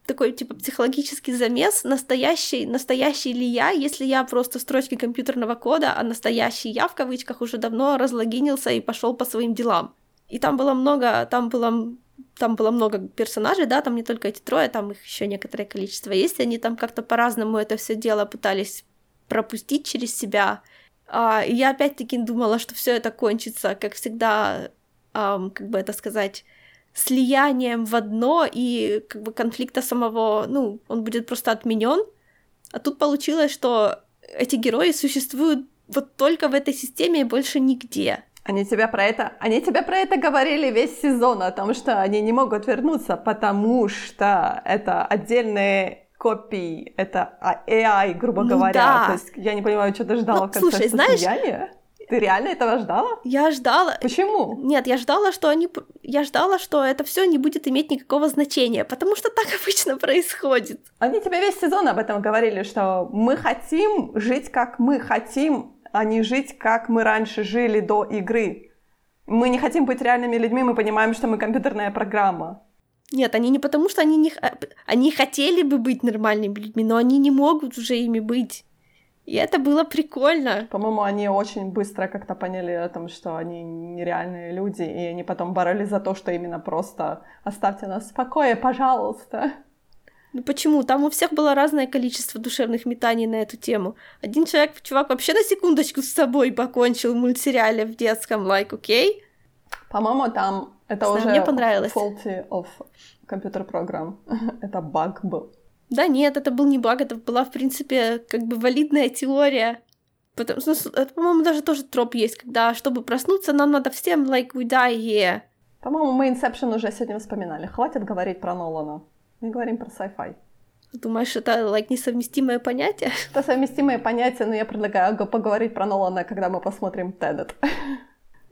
такой, типа, психологический замес, настоящий, настоящий ли я, если я просто строчки компьютерного кода, а настоящий я, в кавычках, уже давно разлогинился и пошел по своим делам. И там было много, там было там было много персонажей, да, там не только эти трое, там их еще некоторое количество есть, они там как-то по-разному это все дело пытались пропустить через себя. А, и я опять-таки думала, что все это кончится, как всегда, эм, как бы это сказать, слиянием в одно, и как бы конфликта самого, ну, он будет просто отменен. А тут получилось, что эти герои существуют вот только в этой системе и больше нигде. Они тебя про это, они тебя про это говорили весь сезон, о том, что они не могут вернуться, потому что это отдельные копии, это AI, грубо ну, говоря. Да. То есть я не понимаю, что ты ждала ну, в конце слушай, знаешь, слияния? Ты реально этого ждала? Я ждала. Почему? Нет, я ждала, что они, я ждала, что это все не будет иметь никакого значения, потому что так обычно происходит. Они тебе весь сезон об этом говорили, что мы хотим жить как мы хотим, а не жить как мы раньше жили до игры. Мы не хотим быть реальными людьми, мы понимаем, что мы компьютерная программа. Нет, они не потому, что они не... Они хотели бы быть нормальными людьми, но они не могут уже ими быть. И это было прикольно. По-моему, они очень быстро как-то поняли о том, что они нереальные люди, и они потом боролись за то, что именно просто оставьте нас в покое, пожалуйста. Ну почему? Там у всех было разное количество душевных метаний на эту тему. Один человек, чувак, вообще на секундочку с собой покончил в мультсериале в детском, like, окей? Okay? По-моему, там это Знаю, уже мне понравилось. faulty of компьютер программ. это баг был. Да нет, это был не баг, это была, в принципе, как бы валидная теория. Потому, ну, это, по-моему, даже тоже троп есть, когда, чтобы проснуться, нам надо всем, like, we die here. По-моему, мы Inception уже сегодня вспоминали. Хватит говорить про Нолана. Мы говорим про sci-fi. Думаешь, это, like, несовместимое понятие? Это совместимое понятие, но я предлагаю поговорить про Нолана, когда мы посмотрим Тедет.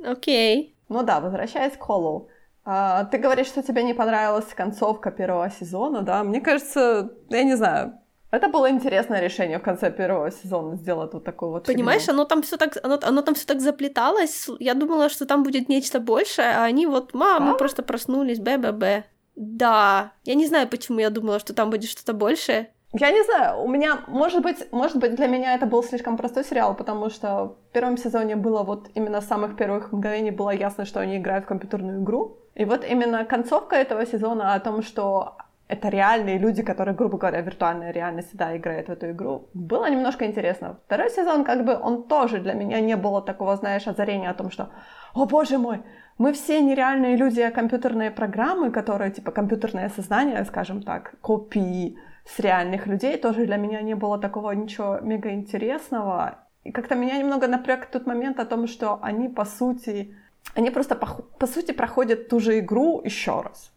Окей. Okay. Ну да, возвращаясь к Холлоу. А, ты говоришь, что тебе не понравилась концовка первого сезона, да? Мне кажется, я не знаю, Это было интересное решение в конце первого сезона сделать вот такое вот. Понимаешь, фигню. оно там все так, оно, оно там все так заплеталось. Я думала, что там будет нечто большее, а они вот, мам, мы просто проснулись, б-б-б. Да, я не знаю, почему я думала, что там будет что-то большее. Я не знаю, у меня, может быть, может быть, для меня это был слишком простой сериал, потому что в первом сезоне было вот именно с самых первых мгновений было ясно, что они играют в компьютерную игру. И вот именно концовка этого сезона о том, что это реальные люди, которые, грубо говоря, в виртуальной реальности, да, играют в эту игру. Было немножко интересно. Второй сезон, как бы, он тоже для меня не было такого, знаешь, озарения о том, что, о боже мой, мы все нереальные люди, а компьютерные программы, которые, типа, компьютерное сознание, скажем так, копии с реальных людей, тоже для меня не было такого ничего мега интересного. И как-то меня немного напряг тот момент о том, что они, по сути, они просто, по, по сути, проходят ту же игру еще раз.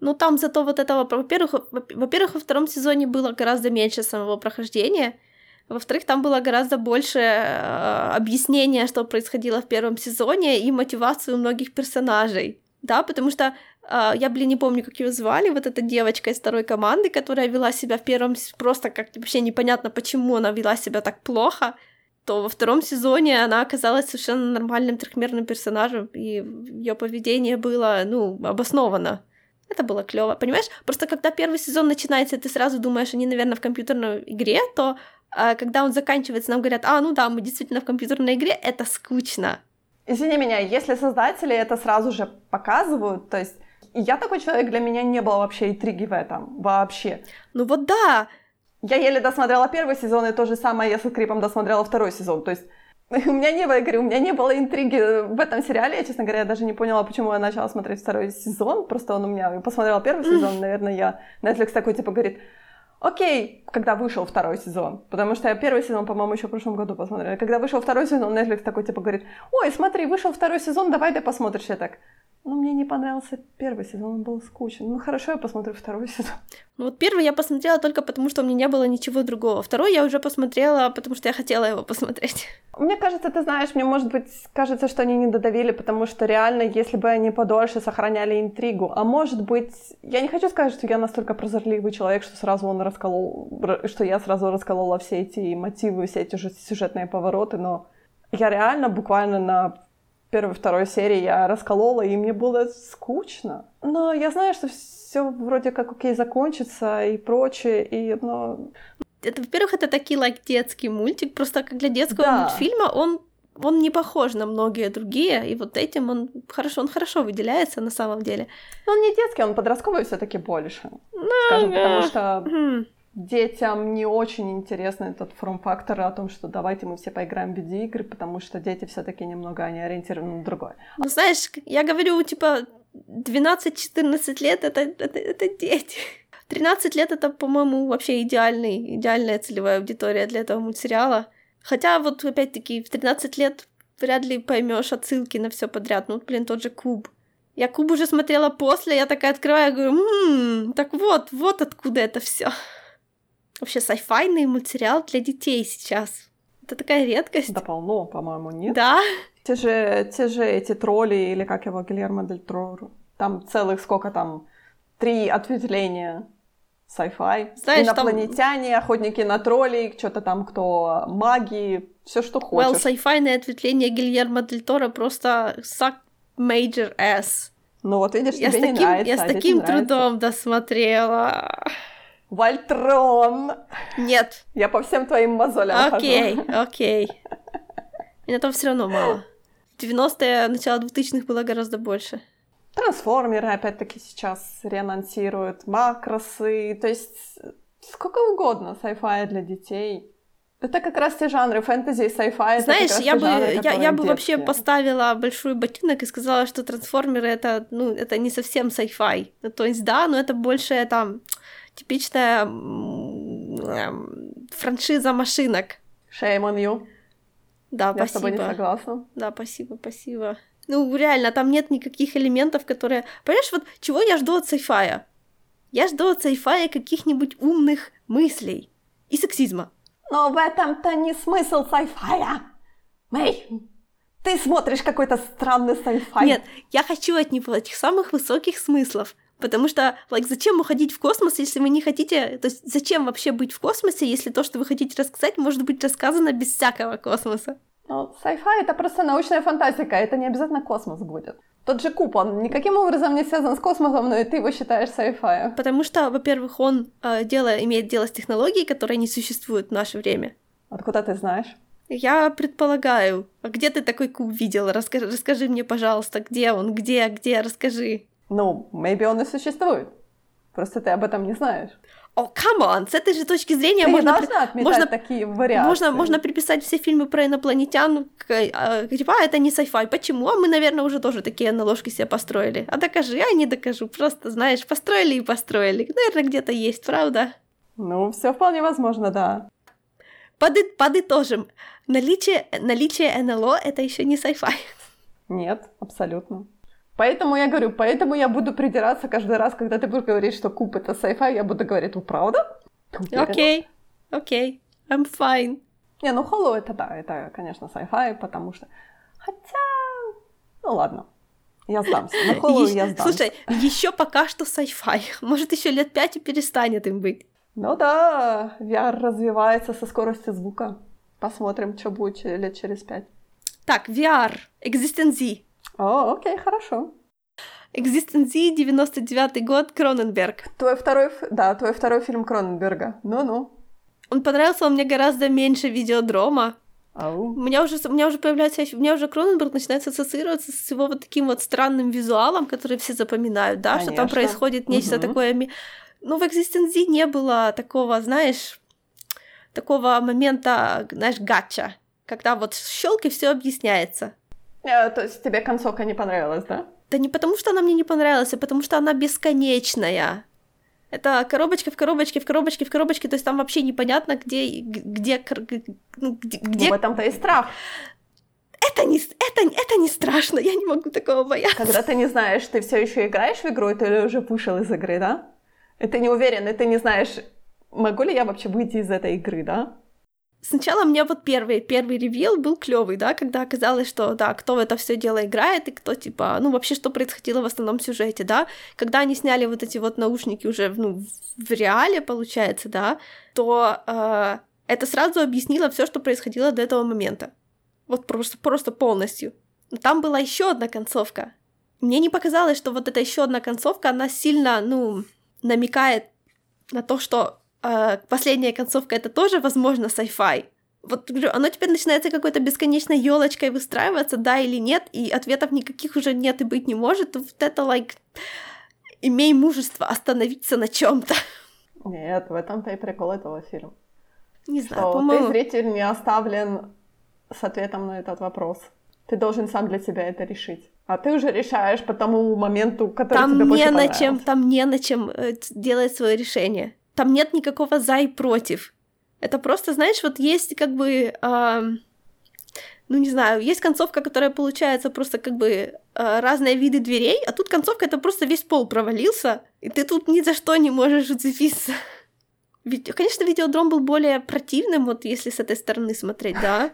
Ну, там зато вот этого, во-первых, во-первых, во втором сезоне было гораздо меньше самого прохождения, во-вторых, там было гораздо больше э, объяснения, что происходило в первом сезоне, и мотивацию многих персонажей. Да, потому что э, я, блин, не помню, как ее звали, вот эта девочка из второй команды, которая вела себя в первом просто как вообще непонятно, почему она вела себя так плохо, то во втором сезоне она оказалась совершенно нормальным трехмерным персонажем, и ее поведение было, ну, обосновано. Это было клево, понимаешь? Просто когда первый сезон начинается, ты сразу думаешь, они, наверное, в компьютерной игре, то а когда он заканчивается, нам говорят, а, ну да, мы действительно в компьютерной игре, это скучно. Извини меня, если создатели это сразу же показывают, то есть я такой человек, для меня не было вообще интриги в этом, вообще. Ну вот да. Я еле досмотрела первый сезон, и то же самое я с скрипом досмотрела второй сезон, то есть у меня не было, я говорю, у меня не было интриги в этом сериале. Я, честно говоря, даже не поняла, почему я начала смотреть второй сезон. Просто он у меня... Я посмотрела первый сезон, наверное, я... Netflix такой, типа, говорит, окей, когда вышел второй сезон. Потому что я первый сезон, по-моему, еще в прошлом году посмотрела. Когда вышел второй сезон, Netflix такой, типа, говорит, ой, смотри, вышел второй сезон, давай ты посмотришь. Я так, ну, мне не понравился первый сезон, он был скучен. Ну, хорошо, я посмотрю второй сезон. Ну, вот первый я посмотрела только потому, что у меня не было ничего другого. Второй я уже посмотрела, потому что я хотела его посмотреть. Мне кажется, ты знаешь, мне, может быть, кажется, что они не додавили, потому что реально, если бы они подольше сохраняли интригу, а может быть, я не хочу сказать, что я настолько прозорливый человек, что сразу он расколол, что я сразу расколола все эти мотивы, все эти сюжетные повороты, но я реально буквально на первой, второй серии я расколола, и мне было скучно. Но я знаю, что все вроде как окей закончится и прочее, и, но... Это, во-первых, это такие like детский мультик, просто как для детского да. мультфильма он он не похож на многие другие, и вот этим он хорошо, он хорошо выделяется на самом деле. Но он не детский, он подростковый все-таки больше, ну, скажем, потому что детям не очень интересен этот форм-фактор о том, что давайте мы все поиграем в видеоигры, потому что дети все таки немного они ориентированы на другое. Ну, знаешь, я говорю, типа, 12-14 лет это, это, это дети. 13 лет это, по-моему, вообще идеальный, идеальная целевая аудитория для этого мультсериала. Хотя вот опять-таки в 13 лет вряд ли поймешь отсылки на все подряд. Ну, блин, тот же Куб. Я Куб уже смотрела после, я такая открываю, говорю, м-м, так вот, вот откуда это все вообще сайфайный мультсериал для детей сейчас. Это такая редкость. Да полно, по-моему, нет? Да. Те же, те же эти тролли, или как его, Гильермо дель Торо, там целых сколько там, три ответвления sci-fi. Знаешь, Инопланетяне, там... охотники на троллей, что-то там кто, маги, все что хочешь. Well, sci-fi ответвление Гильермо дель Торо просто suck major ass. Ну вот видишь, я тебе с таким, не нравится, Я с а таким трудом досмотрела. Вольтрон! Нет. Я по всем твоим мозолям Окей, хожу. окей. На том все равно мало. В 90-е, начало 2000-х было гораздо больше. Трансформеры опять-таки сейчас реанонсируют, макросы, то есть сколько угодно sci-fi для детей. Это как раз те жанры фэнтези и sci-fi. Знаешь, я бы, жанры, я, я бы вообще поставила большой ботинок и сказала, что трансформеры это, ну, это не совсем sci-fi. То есть, да, но это больше там типичная франшиза машинок. Shame on you. Да, Я спасибо. с тобой не согласна. Да, спасибо, спасибо. Ну, реально, там нет никаких элементов, которые... Понимаешь, вот чего я жду от сайфая? Я жду от сайфая каких-нибудь умных мыслей и сексизма. Но в этом-то не смысл сайфая. Мэй, ты смотришь какой-то странный сайфай. Нет, я хочу от него этих самых высоких смыслов. Потому что, like, зачем уходить в космос, если вы не хотите... То есть зачем вообще быть в космосе, если то, что вы хотите рассказать, может быть рассказано без всякого космоса? Ну, sci-fi — это просто научная фантастика, это не обязательно космос будет. Тот же куб, он никаким образом не связан с космосом, но и ты его считаешь sci-fi. Потому что, во-первых, он э, дело, имеет дело с технологией, которая не существует в наше время. Откуда ты знаешь? Я предполагаю. А где ты такой куб видел? Расскажи, расскажи мне, пожалуйста, где он, где, где, расскажи. Ну, maybe он и существует. Просто ты об этом не знаешь. О, oh, come on! С этой же точки зрения ты можно... отметать можно, такие вариации. Можно, можно приписать все фильмы про инопланетян, а, типа, а, это не sci-fi. Почему? А мы, наверное, уже тоже такие наложки себе построили. А докажи, а не докажу. Просто, знаешь, построили и построили. Наверное, где-то есть, правда? Ну, все вполне возможно, да. Поды, подытожим. Наличие, наличие НЛО — это еще не sci-fi. Нет, абсолютно. Поэтому я говорю, поэтому я буду придираться каждый раз, когда ты будешь говорить, что куб это sci-fi, я буду говорить, ну правда? Окей, окей, I'm fine. Не, ну Холлоу это да, это, конечно, sci-fi, потому что... Хотя... Ну ладно. Я сдамся. На Холлоу я сдамся. Слушай, еще пока что sci-fi. Может, еще лет пять и перестанет им быть. Ну да, VR развивается со скоростью звука. Посмотрим, что будет лет через пять. Так, VR, Existence о, окей, хорошо. Existence 99 год, Кроненберг. Твой второй, да, твой второй фильм Кроненберга. Ну-ну. Он понравился, он мне гораздо меньше видеодрома. Ау. У меня уже, у меня уже появляется, у меня уже Кроненберг начинает ассоциироваться с его вот таким вот странным визуалом, который все запоминают, да, Конечно. что там происходит нечто угу. такое. Ну, в Existence не было такого, знаешь, такого момента, знаешь, гача, когда вот щелк и все объясняется. Э, то есть тебе концовка не понравилась, да? Да не потому, что она мне не понравилась, а потому что она бесконечная. Это коробочка в коробочке, в коробочке, в коробочке, то есть там вообще непонятно, где, где, ну, где... Ну, в этом-то и страх. Это не, это, это не страшно, я не могу такого бояться. Когда ты не знаешь, ты все еще играешь в игру, ты уже вышел из игры, да? И ты не уверен, и ты не знаешь, могу ли я вообще выйти из этой игры, да? Сначала мне вот первый, первый ревил был клевый, да, когда оказалось, что, да, кто в это все дело играет и кто, типа, ну, вообще, что происходило в основном сюжете, да. Когда они сняли вот эти вот наушники уже, ну, в реале, получается, да, то э, это сразу объяснило все, что происходило до этого момента. Вот просто, просто полностью. Но там была еще одна концовка. Мне не показалось, что вот эта еще одна концовка, она сильно, ну, намекает на то, что э, последняя концовка это тоже, возможно, sci-fi. Вот оно теперь начинается какой-то бесконечной елочкой выстраиваться, да или нет, и ответов никаких уже нет и быть не может. Вот это, like, имей мужество остановиться на чем-то. Нет, в этом-то и прикол этого фильма. Не знаю, что по-моему... ты, зритель, не оставлен с ответом на этот вопрос. Ты должен сам для себя это решить. А ты уже решаешь по тому моменту, который там тебе не больше на чем, Там не на чем э, делать свое решение. Там нет никакого за и против. Это просто, знаешь, вот есть как бы... Э, ну, не знаю, есть концовка, которая получается просто как бы э, разные виды дверей, а тут концовка это просто весь пол провалился, и ты тут ни за что не можешь уцепиться. Ведь, конечно, видеодром был более противным, вот если с этой стороны смотреть, да.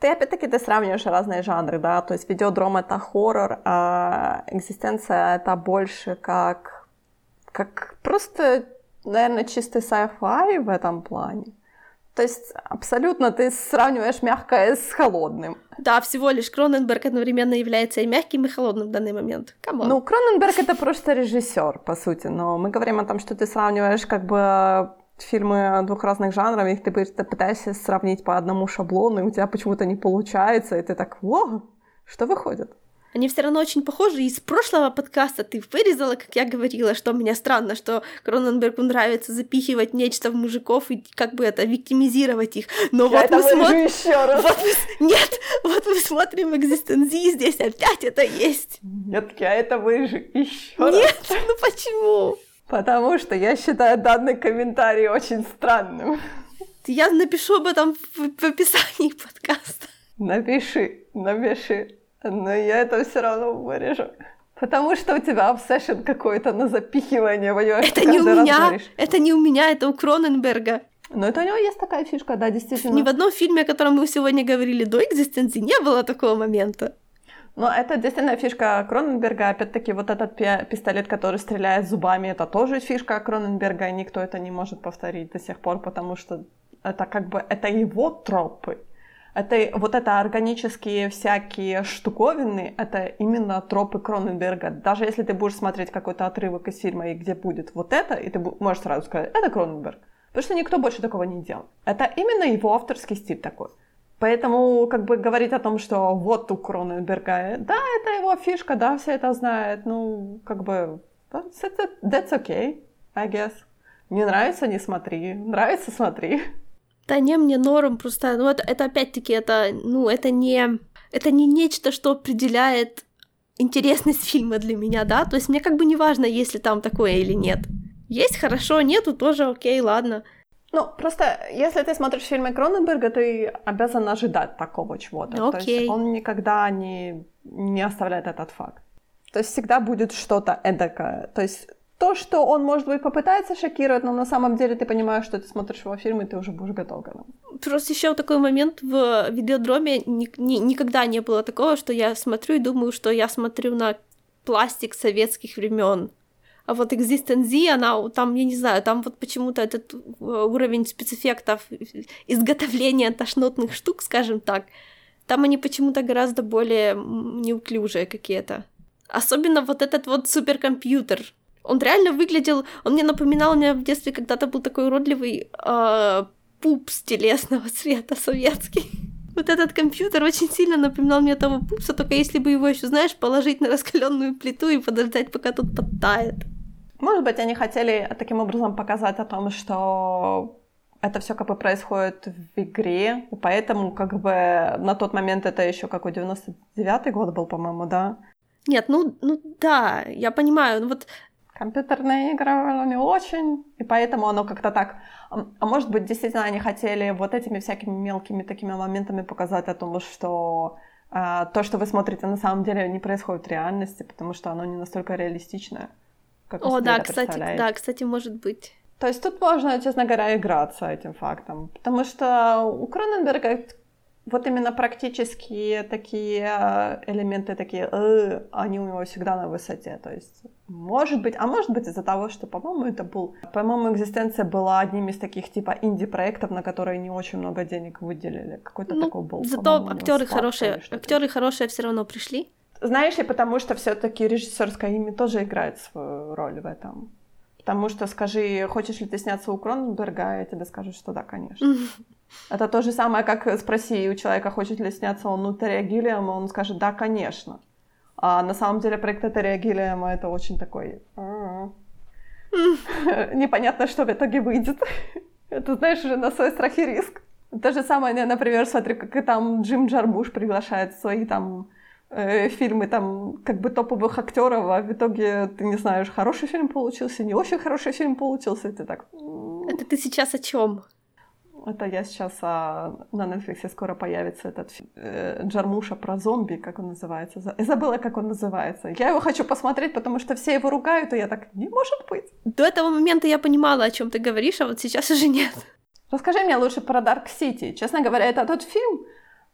Ты опять-таки ты сравниваешь разные жанры, да, то есть видеодром это хоррор, а экзистенция это больше как, как просто наверное, чистый sci-fi в этом плане. То есть абсолютно ты сравниваешь мягкое с холодным. Да, всего лишь Кроненберг одновременно является и мягким, и холодным в данный момент. Come on. Ну, Кроненберг это просто режиссер, по сути, но мы говорим о том, что ты сравниваешь как бы фильмы двух разных жанров, их ты пытаешься сравнить по одному шаблону, и у тебя почему-то не получается, и ты так, о, что выходит? Они все равно очень похожи. Из прошлого подкаста ты вырезала, как я говорила, что мне странно, что Кроненбергу нравится запихивать нечто в мужиков и как бы это виктимизировать их. Но я вот мы смотрим... еще раз. Вот мы... Нет, вот мы смотрим экзистенции, здесь опять это есть. Нет, я это выжу еще раз. Нет, ну почему? Потому что я считаю данный комментарий очень странным. Я напишу об этом в, в описании подкаста. Напиши, напиши. Но я это все равно вырежу. Потому что у тебя обсессион какой-то на запихивание, понимаешь? Это не у меня, это не у меня, это у Кроненберга. Но это у него есть такая фишка, да, действительно. Ни в одном фильме, о котором мы сегодня говорили до экзистенции, не было такого момента. Но это действительно фишка Кроненберга. Опять-таки, вот этот пистолет, который стреляет зубами, это тоже фишка Кроненберга, и никто это не может повторить до сих пор, потому что это как бы это его тропы. Это вот это органические всякие штуковины, это именно тропы Кроненберга. Даже если ты будешь смотреть какой-то отрывок из фильма, и где будет вот это, и ты можешь сразу сказать, это Кроненберг. Потому что никто больше такого не делал. Это именно его авторский стиль такой. Поэтому как бы говорить о том, что вот у Кроненберга, да, это его фишка, да, все это знают, ну, как бы, that's okay, I guess. Не нравится, не смотри, нравится, смотри. Да не, мне норм просто, ну, это, это опять-таки, это, ну, это не, это не нечто, что определяет интересность фильма для меня, да, то есть мне как бы не важно, есть ли там такое или нет. Есть хорошо, нету тоже окей, ладно. Ну, просто если ты смотришь фильмы Кроненберга, ты обязан ожидать такого чего-то. Окей. То есть он никогда не, не оставляет этот факт. То есть всегда будет что-то эдакое. То есть то, что он, может быть, попытается шокировать, но на самом деле ты понимаешь, что ты смотришь его фильм, и ты уже будешь готов к этому. Просто еще такой момент в видеодроме ни, ни, никогда не было такого, что я смотрю и думаю, что я смотрю на пластик советских времен. А вот Existence Z, она там, я не знаю, там вот почему-то этот э, уровень спецэффектов, изготовления тошнотных штук, скажем так, там они почему-то гораздо более неуклюжие какие-то. Особенно вот этот вот суперкомпьютер. Он реально выглядел... Он мне напоминал, у меня в детстве когда-то был такой уродливый э, пупс телесного цвета советский. Вот этот компьютер очень сильно напоминал мне того пупса, только если бы его еще, знаешь, положить на раскаленную плиту и подождать, пока тут подтает. Может быть, они хотели таким образом показать о том, что это все как бы происходит в игре, и поэтому как бы на тот момент это еще какой 99-й год был, по-моему, да? Нет, ну, ну да, я понимаю, ну вот компьютерные игры не очень, и поэтому оно как-то так... А может быть, действительно, они хотели вот этими всякими мелкими такими моментами показать о том, что э, то, что вы смотрите, на самом деле не происходит в реальности, потому что оно не настолько реалистичное. Как О, да, кстати, да, кстати, может быть. То есть тут можно, честно говоря, играться этим фактом, потому что у Кроненберга вот именно практические такие э, элементы, такие, э, они у него всегда на высоте. То есть, может быть, а может быть из-за того, что, по-моему, это был, по-моему, экзистенция была одним из таких типа инди-проектов, на которые не очень много денег выделили. Какой-то ну, такой был. Зато актеры хорошие, актеры хорошие все равно пришли. Знаешь, и потому что все-таки режиссерское имя тоже играет свою роль в этом. Потому что скажи, хочешь ли ты сняться у Кроненберга, я тебе скажу, что да, конечно. Это то же самое, как спроси у человека, хочет ли сняться он у Терри Гиллиама, он скажет, да, конечно. А на самом деле проект Терри Гиллиама это очень такой... Непонятно, что в итоге выйдет. Это, знаешь, уже на свой страх и риск. То же самое, например, смотрю, как и там Джим Джармуш приглашает свои там э, фильмы там как бы топовых актеров, а в итоге ты не знаешь, хороший фильм получился, не очень хороший фильм получился, и ты так... Это ты сейчас о чем? Это я сейчас а, на Netflix скоро появится этот э, Джармуша про зомби, как он называется. Я забыла, как он называется. Я его хочу посмотреть, потому что все его ругают, и я так, не может быть. До этого момента я понимала, о чем ты говоришь, а вот сейчас уже нет. Расскажи мне лучше про Dark City. Честно говоря, это тот фильм,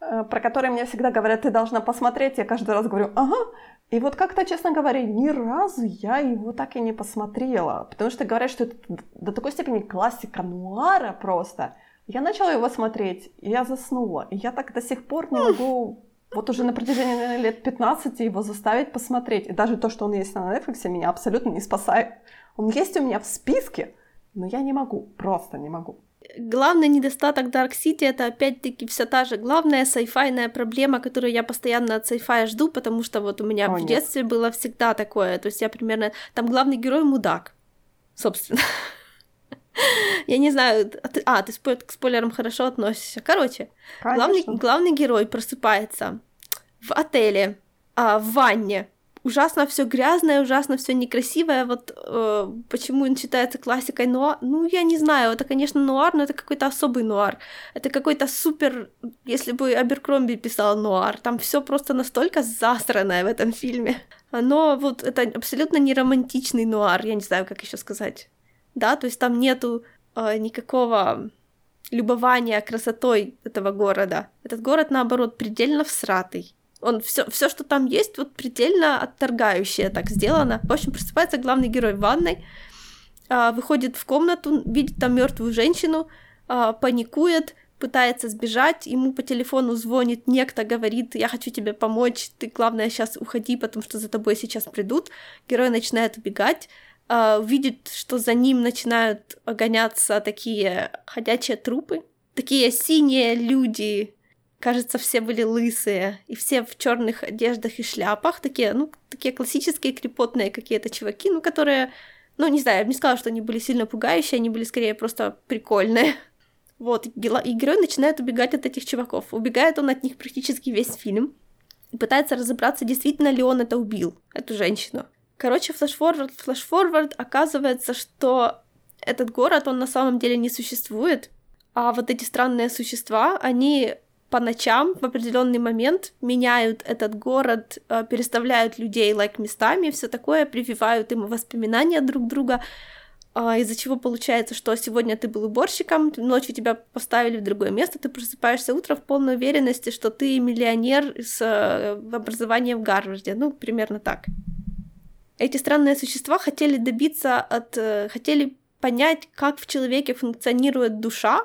э, про который мне всегда говорят, ты должна посмотреть. Я каждый раз говорю, ага. И вот как-то, честно говоря, ни разу я его так и не посмотрела. Потому что говорят, что это до такой степени классика нуара просто – я начала его смотреть, и я заснула. И я так до сих пор не могу вот уже на протяжении наверное, лет 15 его заставить посмотреть. И даже то, что он есть на Netflix, меня абсолютно не спасает. Он есть у меня в списке, но я не могу, просто не могу. Главный недостаток Dark City это опять-таки вся та же главная сайфайная проблема, которую я постоянно от сайфая жду, потому что вот у меня О, в нет. детстве было всегда такое. То есть я примерно... Там главный герой мудак, собственно. Я не знаю, а ты, а, к спойлерам хорошо относишься. Короче, главный, главный герой просыпается в отеле, а, в ванне. Ужасно все грязное, ужасно все некрасивое. Вот э, почему он считается классикой нуар? Ну, я не знаю, это, конечно, нуар, но это какой-то особый нуар. Это какой-то супер, если бы Аберкромби писал нуар, там все просто настолько засранное в этом фильме. Но вот это абсолютно не романтичный нуар, я не знаю, как еще сказать да, то есть там нету э, никакого любования красотой этого города. Этот город, наоборот, предельно всратый. Он все, все, что там есть, вот предельно отторгающее так сделано. В общем, просыпается главный герой в ванной, а, выходит в комнату, видит там мертвую женщину, а, паникует, пытается сбежать, ему по телефону звонит некто, говорит, я хочу тебе помочь, ты, главное, сейчас уходи, потому что за тобой сейчас придут. Герой начинает убегать, э, видит, что за ним начинают гоняться такие ходячие трупы, такие синие люди, кажется, все были лысые, и все в черных одеждах и шляпах, такие, ну, такие классические крепотные какие-то чуваки, ну, которые, ну, не знаю, я бы не сказала, что они были сильно пугающие, они были скорее просто прикольные. Вот, и герой начинает убегать от этих чуваков. Убегает он от них практически весь фильм. И пытается разобраться, действительно ли он это убил, эту женщину. Короче, flash-forward, flash-forward, оказывается, что этот город, он на самом деле не существует, а вот эти странные существа, они по ночам в определенный момент меняют этот город, э, переставляют людей like местами, все такое, прививают им воспоминания друг друга, а, из-за чего получается, что сегодня ты был уборщиком, ночью тебя поставили в другое место, ты просыпаешься утром в полной уверенности, что ты миллионер с э, образованием в Гарварде, ну, примерно так. Эти странные существа хотели добиться от... Э, хотели понять, как в человеке функционирует душа,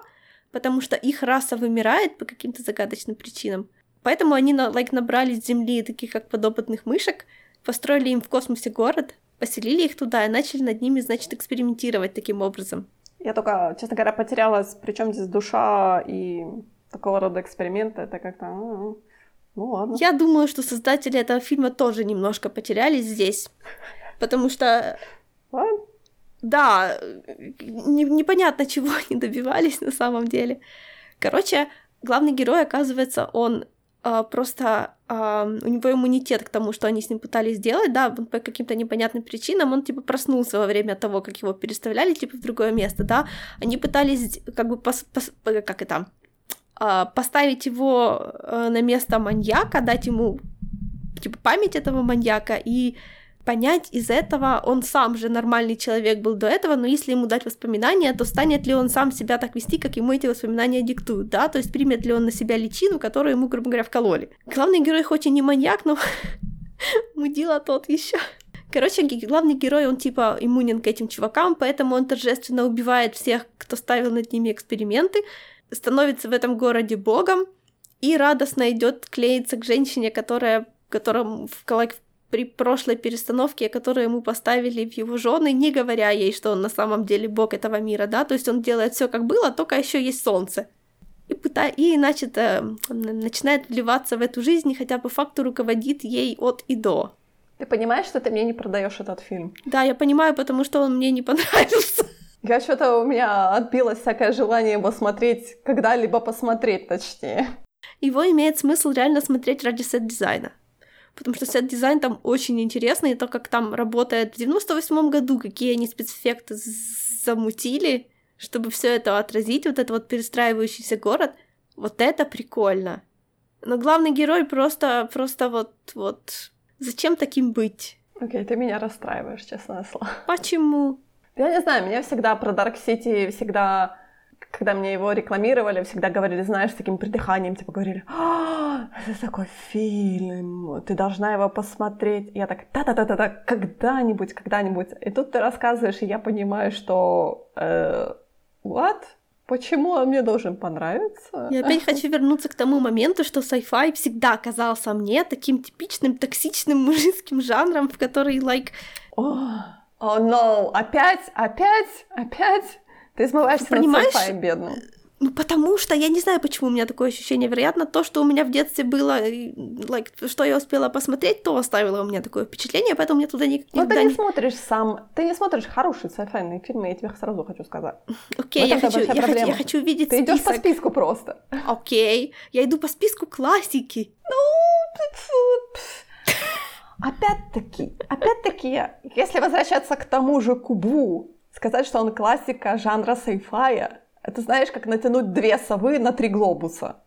потому что их раса вымирает по каким-то загадочным причинам. Поэтому они like, набрали с Земли таких как подопытных мышек, построили им в космосе город, поселили их туда и начали над ними, значит, экспериментировать таким образом. Я только, честно говоря, потерялась, причем здесь душа и такого рода эксперименты, это как-то... Ну ладно. Я думаю, что создатели этого фильма тоже немножко потерялись здесь, потому что... Ладно. Да, не, непонятно, чего они добивались на самом деле. Короче, главный герой, оказывается, он э, просто э, у него иммунитет к тому, что они с ним пытались сделать, да, по каким-то непонятным причинам он типа проснулся во время того, как его переставляли типа в другое место, да, они пытались как бы пос, пос, как это поставить его э, на место маньяка, дать ему типа память этого маньяка и понять из этого, он сам же нормальный человек был до этого, но если ему дать воспоминания, то станет ли он сам себя так вести, как ему эти воспоминания диктуют, да, то есть примет ли он на себя личину, которую ему, грубо говоря, вкололи. Главный герой хоть и не маньяк, но мудила тот еще. Короче, главный герой, он типа иммунен к этим чувакам, поэтому он торжественно убивает всех, кто ставил над ними эксперименты, становится в этом городе богом и радостно идет клеиться к женщине, которая которым в, при прошлой перестановке, которую ему поставили в его жены, не говоря ей, что он на самом деле бог этого мира, да, то есть он делает все как было, только еще есть солнце. И, пыта... и значит, э, начинает вливаться в эту жизнь, хотя по факту руководит ей от и до. Ты понимаешь, что ты мне не продаешь этот фильм? Да, я понимаю, потому что он мне не понравился. Я что-то у меня отбилось всякое желание его смотреть, когда-либо посмотреть, точнее. Его имеет смысл реально смотреть ради set design -а потому что set design там очень интересный, и то, как там работает в 98 году, какие они спецэффекты замутили, чтобы все это отразить, вот этот вот перестраивающийся город, вот это прикольно. Но главный герой просто, просто вот, вот, зачем таким быть? Окей, okay, ты меня расстраиваешь, честное слово. Почему? Я не знаю, меня всегда про Dark City всегда когда мне его рекламировали, всегда говорили, знаешь, с таким придыханием, типа говорили, а, это такой фильм, ты должна его посмотреть. Я так, да-да-да-да, когда-нибудь, когда-нибудь. И тут ты рассказываешь, и я понимаю, что э, what? Почему он мне должен понравиться? Я опять хочу вернуться к тому моменту, что sci-fi всегда казался мне таким типичным токсичным мужицким жанром, в который, like... О, oh, no, опять, опять, опять? Ты смываешься Понимаешь? над бедным. Ну, потому что я не знаю, почему у меня такое ощущение. Вероятно, то, что у меня в детстве было, like, что я успела посмотреть, то оставило у меня такое впечатление, поэтому мне туда никогда Но ты не, не смотришь сам, ты не смотришь хорошие sci фильмы, я тебе сразу хочу сказать. Окей, okay, я, хочу, я, хочу, я хочу видеть Ты идешь по списку просто. Окей, okay. я иду по списку классики. Ну, опять-таки, опять-таки, если возвращаться к тому же Кубу, сказать, что он классика жанра сайфая, это знаешь, как натянуть две совы на три глобуса.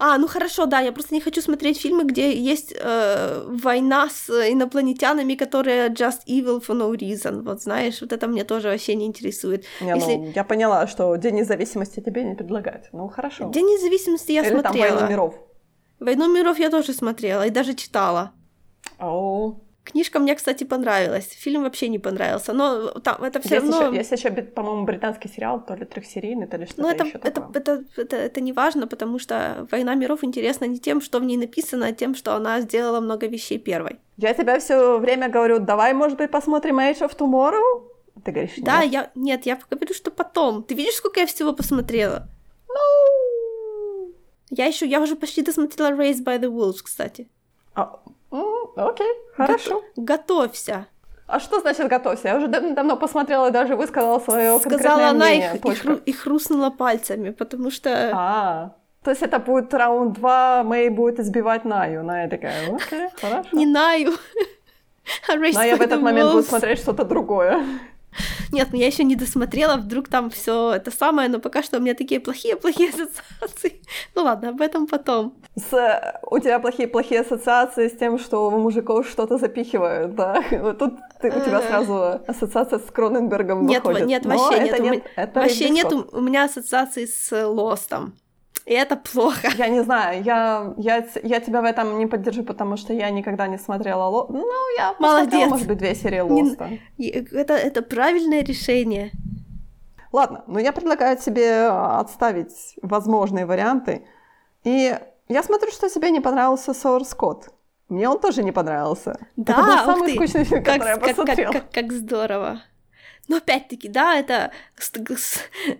А, ну хорошо, да, я просто не хочу смотреть фильмы, где есть э, война с инопланетянами, которые just evil for no reason. Вот знаешь, вот это мне тоже вообще не интересует. Не, Если... ну, я поняла, что День независимости тебе не предлагать. Ну хорошо. День независимости я Или смотрела. Там войну миров. «Войну миров» я тоже смотрела и даже читала. Оу. Книжка мне, кстати, понравилась. Фильм вообще не понравился, но там это все равно... Еще, есть еще, по-моему, британский сериал, то ли трехсерийный, то ли что-то Ну, это, еще это, такое. это, это, это не важно, потому что «Война миров» интересна не тем, что в ней написано, а тем, что она сделала много вещей первой. Я тебе все время говорю, давай, может быть, посмотрим Age of Tomorrow? Ты говоришь, нет. Да, я... Нет, я говорю, что потом. Ты видишь, сколько я всего посмотрела? Ну... Я еще... Я уже почти досмотрела Raised by the Wolves, кстати. А, окей, хорошо. Готовься. А что значит готовься? Я уже дав- давно посмотрела и даже высказала свое Сказала она мнение. их, и, Точка. хру- и хрустнула пальцами, потому что... А, то есть это будет раунд два, Мэй будет избивать Наю. Ная такая, окей, хорошо. Не Наю. а Ная в этот момент будет смотреть что-то другое. Нет, ну я еще не досмотрела, вдруг там все это самое, но пока что у меня такие плохие-плохие ассоциации. Ну ладно, об этом потом. С, у тебя плохие-плохие ассоциации с тем, что в мужиков что-то запихивают, да? Вот тут ты- у тебя Э. сразу ассоциация с Кроненбергом Нет, выходит. нет, Но вообще это нет. У не- меня- это Вообще нет у у меня ассоциаций с Лостом. И это плохо. Я не знаю, я, я, я тебя в этом не поддержу, потому что я никогда не смотрела Ло... Ну, я посмотрела, Молодец. может быть, две серии Не- Лоста. И Это, это правильное решение. Ладно, но я предлагаю тебе отставить возможные варианты. И я смотрю, что тебе не понравился Сорс Код. Мне он тоже не понравился. Да, Это был самый ты, скучный фильм, Как, который я как, как, посмотрела. как, как здорово. Но опять-таки, да, это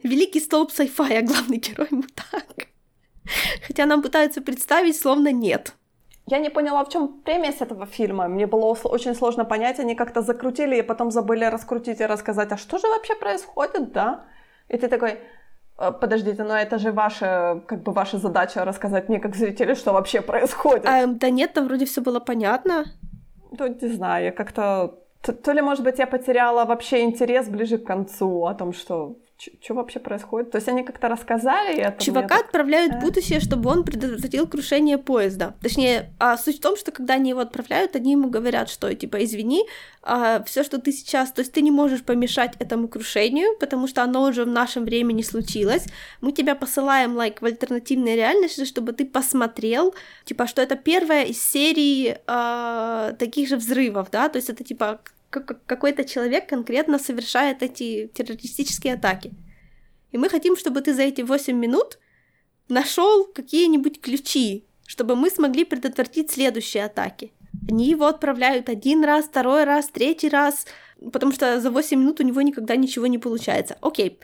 великий столб sci-fi, а главный герой мудак. Хотя нам пытаются представить, словно нет. Я не поняла, в чем премис этого фильма. Мне было очень сложно понять. Они как-то закрутили и потом забыли раскрутить и рассказать, а что же вообще происходит, да? И ты такой, «Э, подождите, но это же ваша, как бы ваша задача рассказать мне, как зрителю, что вообще происходит. А, да нет, там вроде все было понятно. Ну, не знаю, я как-то... То, то ли, может быть, я потеряла вообще интерес ближе к концу о том, что... Что вообще происходит? То есть они как-то рассказали, это Чувака так- отправляют в будущее, чтобы он предотвратил крушение поезда. Точнее, а суть в том, что когда они его отправляют, они ему говорят, что типа извини, все, что ты сейчас, то есть ты не можешь помешать этому крушению, потому что оно уже в нашем времени случилось. Мы тебя посылаем like в альтернативной реальности, чтобы ты посмотрел, типа, что это первая из серии а, таких же взрывов, да, то есть это типа какой-то человек конкретно совершает эти террористические атаки. И мы хотим, чтобы ты за эти 8 минут нашел какие-нибудь ключи, чтобы мы смогли предотвратить следующие атаки. Они его отправляют один раз, второй раз, третий раз, потому что за 8 минут у него никогда ничего не получается. Окей,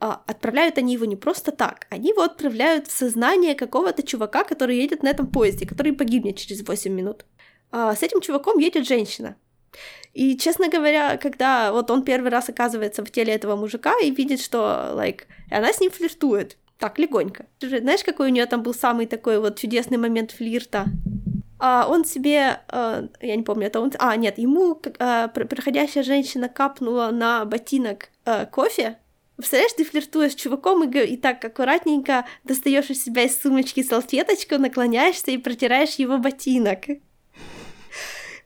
а, отправляют они его не просто так, они его отправляют в сознание какого-то чувака, который едет на этом поезде, который погибнет через 8 минут. А, с этим чуваком едет женщина. И, честно говоря, когда вот он первый раз оказывается в теле этого мужика и видит, что, like, она с ним флиртует, так, легонько. Знаешь, какой у нее там был самый такой вот чудесный момент флирта? А он себе, э, я не помню, это он... А, нет, ему пр- проходящая женщина капнула на ботинок э, кофе. Представляешь, ты флиртуешь с чуваком и, и так аккуратненько достаешь из себя из сумочки салфеточку, наклоняешься и протираешь его ботинок.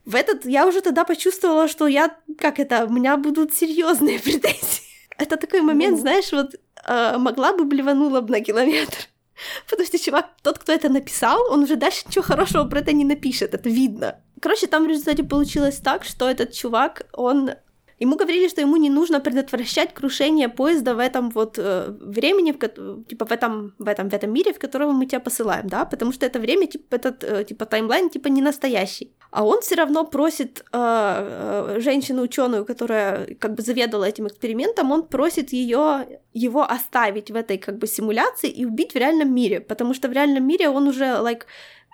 В этот я уже тогда почувствовала, что я, как это, у меня будут серьезные претензии. Это такой момент, Ну. знаешь, вот э, могла бы блеванула бы на километр. Потому что чувак, тот, кто это написал, он уже дальше ничего хорошего про это не напишет, это видно. Короче, там в результате получилось так, что этот чувак, он... Ему говорили, что ему не нужно предотвращать крушение поезда в этом вот э, времени, в, типа в этом, в этом, в этом мире, в которого мы тебя посылаем, да, потому что это время, типа, этот, э, типа, таймлайн, типа, не настоящий. А он все равно просит э, э, женщину-ученую, которая как бы заведовала этим экспериментом, он просит ее его оставить в этой как бы симуляции и убить в реальном мире, потому что в реальном мире он уже, like,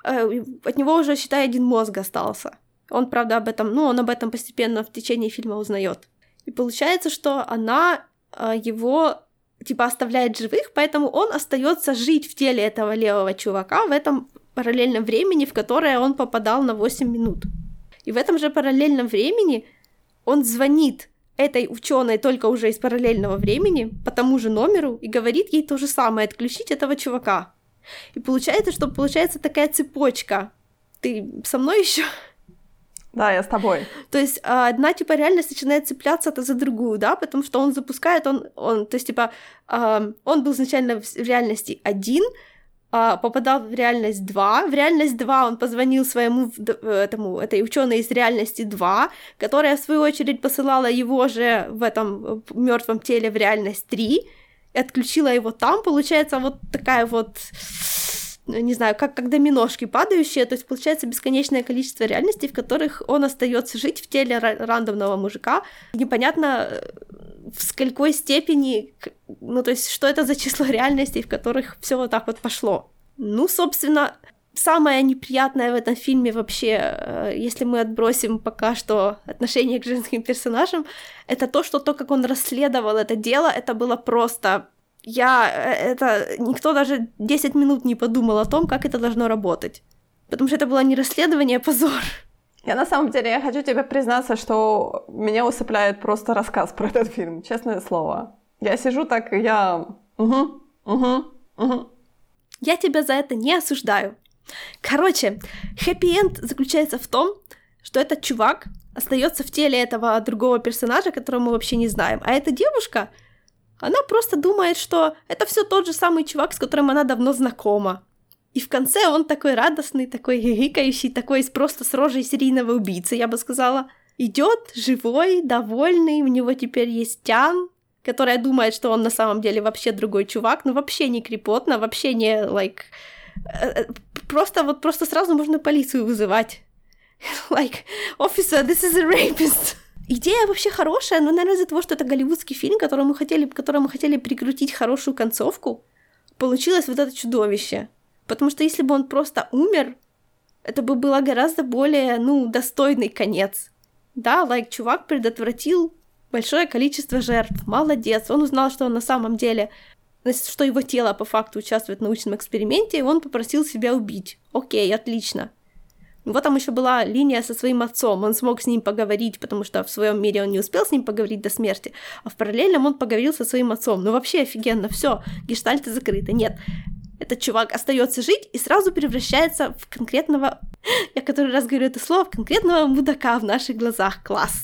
э, от него уже, считай, один мозг остался. Он, правда, об этом, ну, он об этом постепенно в течение фильма узнает. И получается, что она э, его типа оставляет живых, поэтому он остается жить в теле этого левого чувака в этом параллельном времени, в которое он попадал на 8 минут. И в этом же параллельном времени он звонит этой ученой только уже из параллельного времени по тому же номеру и говорит ей то же самое, отключить этого чувака. И получается, что получается такая цепочка. Ты со мной еще? Да, я с тобой. То есть а, одна типа реальность начинает цепляться за другую, да, потому что он запускает, он, он то есть типа а, он был изначально в реальности один, а, попадал в реальность 2. В реальность 2 он позвонил своему этому, этой ученой из реальности 2, которая, в свою очередь, посылала его же в этом мертвом теле в реальность 3 и отключила его там. Получается вот такая вот не знаю, как, как доминошки падающие, то есть получается бесконечное количество реальностей, в которых он остается жить в теле рандомного мужика. Непонятно, в сколькой степени, ну, то есть, что это за число реальностей, в которых все вот так вот пошло. Ну, собственно, самое неприятное в этом фильме вообще, э, если мы отбросим пока что отношение к женским персонажам, это то, что то, как он расследовал это дело, это было просто... Я... Э, это... Никто даже 10 минут не подумал о том, как это должно работать. Потому что это было не расследование, а позор. Я на самом деле, я хочу тебе признаться, что меня усыпляет просто рассказ про этот фильм, честное слово. Я сижу так, и я... Угу, угу, угу. Я тебя за это не осуждаю. Короче, хэппи-энд заключается в том, что этот чувак остается в теле этого другого персонажа, которого мы вообще не знаем. А эта девушка, она просто думает, что это все тот же самый чувак, с которым она давно знакома. И в конце он такой радостный, такой гикающий, такой просто с рожей серийного убийцы, я бы сказала. Идет живой, довольный, у него теперь есть тян, которая думает, что он на самом деле вообще другой чувак, но вообще не крепотно, вообще не, like, э, э, просто вот просто сразу можно полицию вызывать. Like, officer, this is a rapist. Идея вообще хорошая, но, наверное, из-за того, что это голливудский фильм, которому мы хотели, которому мы хотели прикрутить хорошую концовку, получилось вот это чудовище. Потому что если бы он просто умер, это бы было гораздо более, ну, достойный конец. Да, лайк, like, чувак предотвратил большое количество жертв. Молодец. Он узнал, что он на самом деле что его тело по факту участвует в научном эксперименте, и он попросил себя убить. Окей, отлично. Него там еще была линия со своим отцом, он смог с ним поговорить, потому что в своем мире он не успел с ним поговорить до смерти, а в параллельном он поговорил со своим отцом. Ну вообще офигенно, все, гештальты закрыты. Нет, этот чувак остается жить и сразу превращается в конкретного, я который раз говорю это слово, в конкретного мудака в наших глазах. Класс.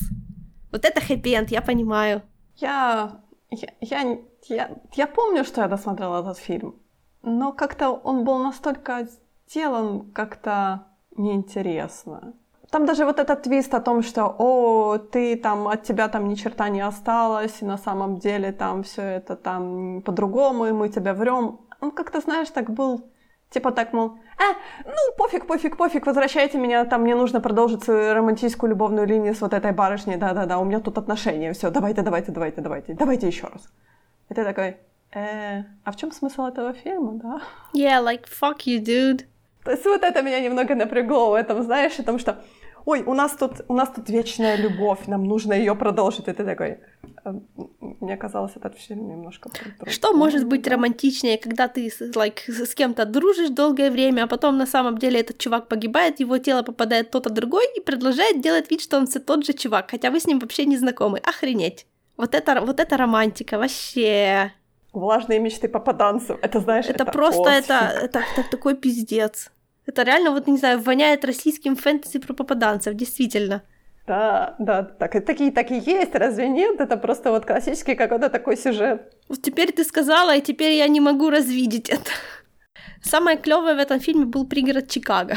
Вот это хэппи я понимаю. Я, я, я, я, я помню, что я досмотрела этот фильм, но как-то он был настолько сделан как-то неинтересно. Там даже вот этот твист о том, что, о, ты там, от тебя там ни черта не осталось, и на самом деле там все это там по-другому, и мы тебя врем он как-то, знаешь, так был, типа так, мол, а, ну, пофиг, пофиг, пофиг, возвращайте меня, там мне нужно продолжить свою романтическую любовную линию с вот этой барышней, да-да-да, у меня тут отношения, все, давайте, давайте, давайте, давайте, давайте еще раз. Ты такой, э, а в чем смысл этого фильма, да? Yeah, like, fuck you, dude. То есть вот это меня немного напрягло в этом, знаешь, потому что ой, у нас тут, у нас тут вечная любовь, нам нужно ее продолжить. И ты такой, «Эм, мне казалось, этот фильм немножко... Что может быть романтичнее, когда ты like, с кем-то дружишь долгое время, а потом на самом деле этот чувак погибает, его тело попадает кто-то другой и продолжает делать вид, что он все тот же чувак, хотя вы с ним вообще не знакомы. Охренеть. Вот это, вот это романтика, вообще. Влажные мечты попаданцев. Это знаешь, это, это просто это, это, это такой пиздец. Это реально, вот, не знаю, воняет российским фэнтези про попаданцев, действительно. Да, да, так, такие так и есть, разве нет? Это просто вот классический какой-то такой сюжет. Вот теперь ты сказала, и теперь я не могу развидеть это. Самое клевое в этом фильме был пригород Чикаго.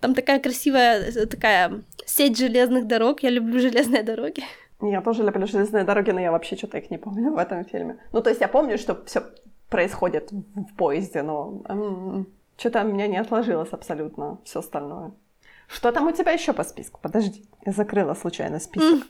Там такая красивая, такая сеть железных дорог. Я люблю железные дороги. Я тоже люблю железные дороги, но я вообще что-то их не помню в этом фильме. Ну, то есть я помню, что все происходит в поезде, но что-то у меня не отложилось абсолютно все остальное. Что там у тебя еще по списку? Подожди, я закрыла случайно список.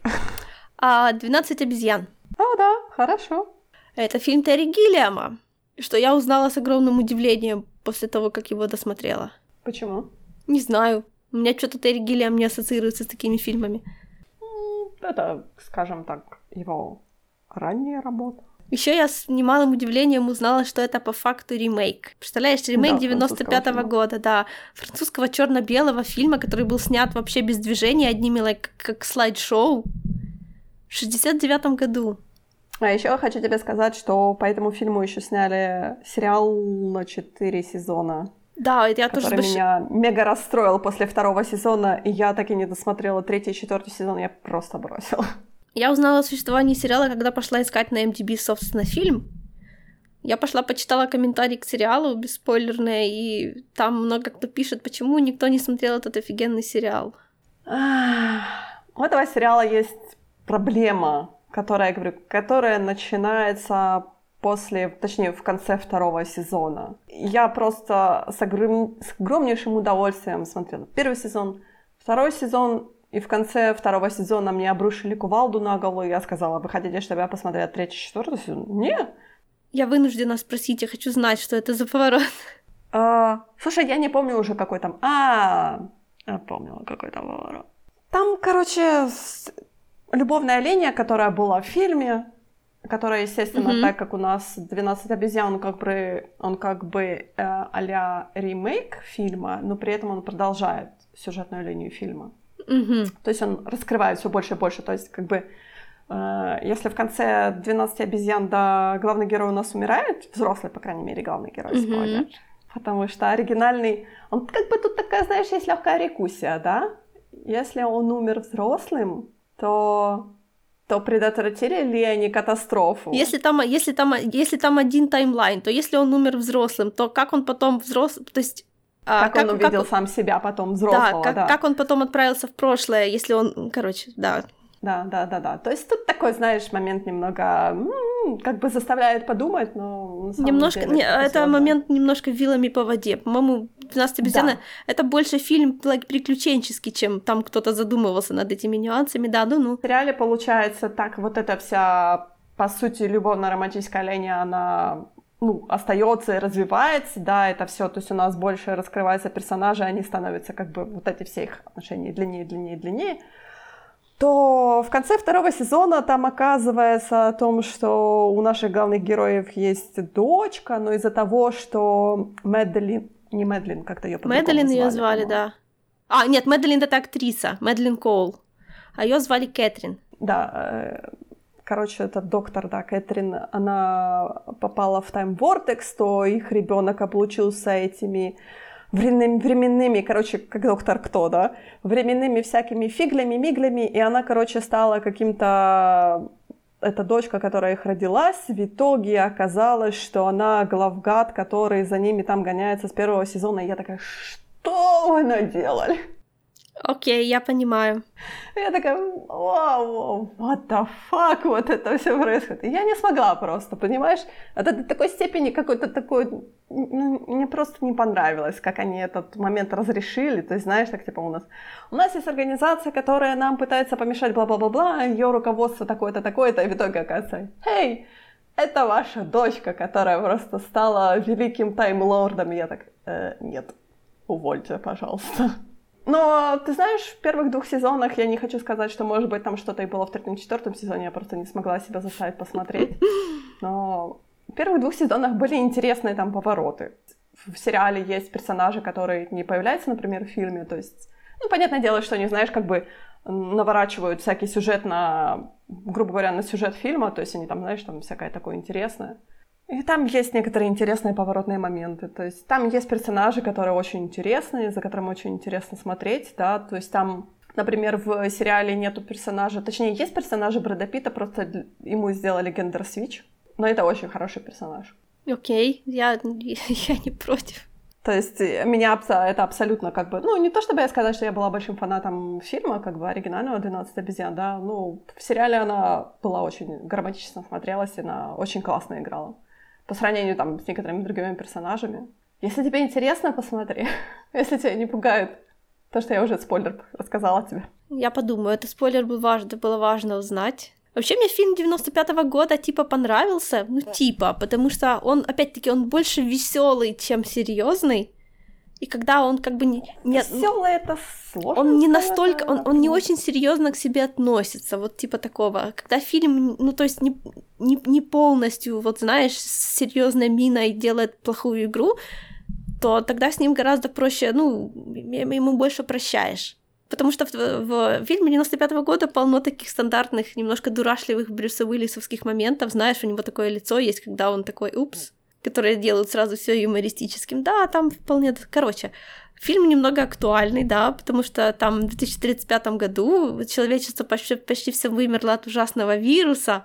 А, «12 обезьян». А, да, хорошо. Это фильм Терри Гиллиама, что я узнала с огромным удивлением после того, как его досмотрела. Почему? Не знаю. У меня что-то Терри Гиллиам не ассоциируется с такими фильмами. Это, скажем так, его ранняя работа. Еще я с немалым удивлением узнала, что это по факту ремейк. Представляешь, ремейк да, 95-го года, да, французского черно-белого фильма, который был снят вообще без движения, одними, like, как слайд-шоу, в 69-м году. А еще я хочу тебе сказать, что по этому фильму еще сняли сериал на 4 сезона. Да, я который тоже... Который меня мега расстроил после второго сезона, и я так и не досмотрела третий и четвертый сезон, я просто бросила. Я узнала о существовании сериала, когда пошла искать на MDB, собственно, фильм. Я пошла почитала комментарии к сериалу бесспойлерные, и там много кто пишет, почему никто не смотрел этот офигенный сериал. У этого сериала есть проблема, которая, я говорю, которая начинается после, точнее, в конце второго сезона. Я просто с, огром... с огромнейшим удовольствием смотрела первый сезон, второй сезон, и в конце второго сезона мне обрушили кувалду на голову, и я сказала, вы хотите, чтобы я посмотрела третий, четвертый сезон? Нет. Я вынуждена спросить, я хочу знать, что это за поворот. А, слушай, я не помню уже какой там... А, я помнила какой там поворот. Там, короче, любовная линия, которая была в фильме, которая, естественно, mm-hmm. так как у нас 12 обезьян, он как бы, он как бы э, а ремейк фильма, но при этом он продолжает сюжетную линию фильма. Mm-hmm. То есть он раскрывает все больше и больше. То есть, как бы, э, если в конце 12 обезьян, да, главный герой у нас умирает, взрослый, по крайней мере, главный герой, mm-hmm. спойлер, потому что оригинальный, он как бы тут такая, знаешь, есть легкая рекуссия, да? Если он умер взрослым, то то предотвратили ли они катастрофу? Если там, если там, если там один таймлайн, то если он умер взрослым, то как он потом взрослый, то есть как, как он увидел как... сам себя потом взрослого, да как, да. как он потом отправился в прошлое, если он, короче, да. Да, да, да, да. То есть тут такой, знаешь, момент немного как бы заставляет подумать, но немножко, деле, не, это момент немножко вилами по воде. По-моему, 12 обезьян да. это больше фильм like, приключенческий, чем там кто-то задумывался над этими нюансами, да, ну ну. В сериале получается так, вот эта вся, по сути, любовно-романтическая линия, она ну, остается и развивается, да, это все, то есть у нас больше раскрываются персонажи, они становятся как бы вот эти все их отношения длиннее, длиннее, длиннее то в конце второго сезона там оказывается о том, что у наших главных героев есть дочка, но из-за того, что Мэдлин, не Мэдлин, как-то ее Мэдлин ее звали, да. А, нет, Мэдлин это актриса, Мэдлин Коул, а ее звали Кэтрин. Да, э, короче, этот доктор, да, Кэтрин, она попала в Time Vortex, то их ребенок облучился этими временными, временными, короче, как доктор кто, да, временными всякими фиглями, миглями, и она, короче, стала каким-то эта дочка, которая их родилась, в итоге оказалось, что она главгад, который за ними там гоняется с первого сезона. И я такая, что вы наделали? Окей, я понимаю. Я такая, вау, what the fuck, вот это все происходит. Я не смогла просто, понимаешь? Это до такой степени какой-то такой... Ну, мне просто не понравилось, как они этот момент разрешили. То есть, знаешь, так типа у нас... У нас есть организация, которая нам пытается помешать бла-бла-бла-бла, ее руководство такое-то, такое-то, и в итоге оказывается, эй, это ваша дочка, которая просто стала великим таймлордом. Я так, э, нет, увольте, пожалуйста. Но, ты знаешь, в первых двух сезонах я не хочу сказать, что, может быть, там что-то и было в третьем, четвертом сезоне, я просто не смогла себя заставить посмотреть. Но в первых двух сезонах были интересные там повороты. В сериале есть персонажи, которые не появляются, например, в фильме, то есть, ну, понятное дело, что они, знаешь, как бы наворачивают всякий сюжет на, грубо говоря, на сюжет фильма, то есть они там, знаешь, там всякое такое интересное. И там есть некоторые интересные поворотные моменты. То есть там есть персонажи, которые очень интересные, за которыми очень интересно смотреть, да. То есть там, например, в сериале нету персонажа, точнее, есть персонажи Брэда Питта, просто ему сделали гендер-свич. Но это очень хороший персонаж. Окей, okay, я, я не против. То есть э, меня это абсолютно как бы... Ну, не то чтобы я сказать, что я была большим фанатом фильма, как бы оригинального «12 обезьян», да, ну, в сериале она была очень гармонично смотрелась, и она очень классно играла по сравнению там с некоторыми другими персонажами. Если тебе интересно, посмотри. Если тебя не пугает то, что я уже спойлер рассказала тебе. Я подумаю, это спойлер был важно, было важно узнать. Вообще мне фильм 95-го года типа понравился, ну типа, потому что он, опять-таки, он больше веселый, чем серьезный. И когда он как бы не... не Веселый это сложно. Он не настолько, он, он не очень серьезно к себе относится, вот типа такого. Когда фильм, ну то есть не, не, не полностью, вот знаешь, с серьезной миной делает плохую игру, то тогда с ним гораздо проще, ну, ему больше прощаешь. Потому что в, в фильме 95 -го года полно таких стандартных, немножко дурашливых Брюса Уиллисовских моментов. Знаешь, у него такое лицо есть, когда он такой «упс», которые делают сразу все юмористическим. Да, там вполне... Короче, фильм немного актуальный, да, потому что там в 2035 году человечество почти, почти все вымерло от ужасного вируса.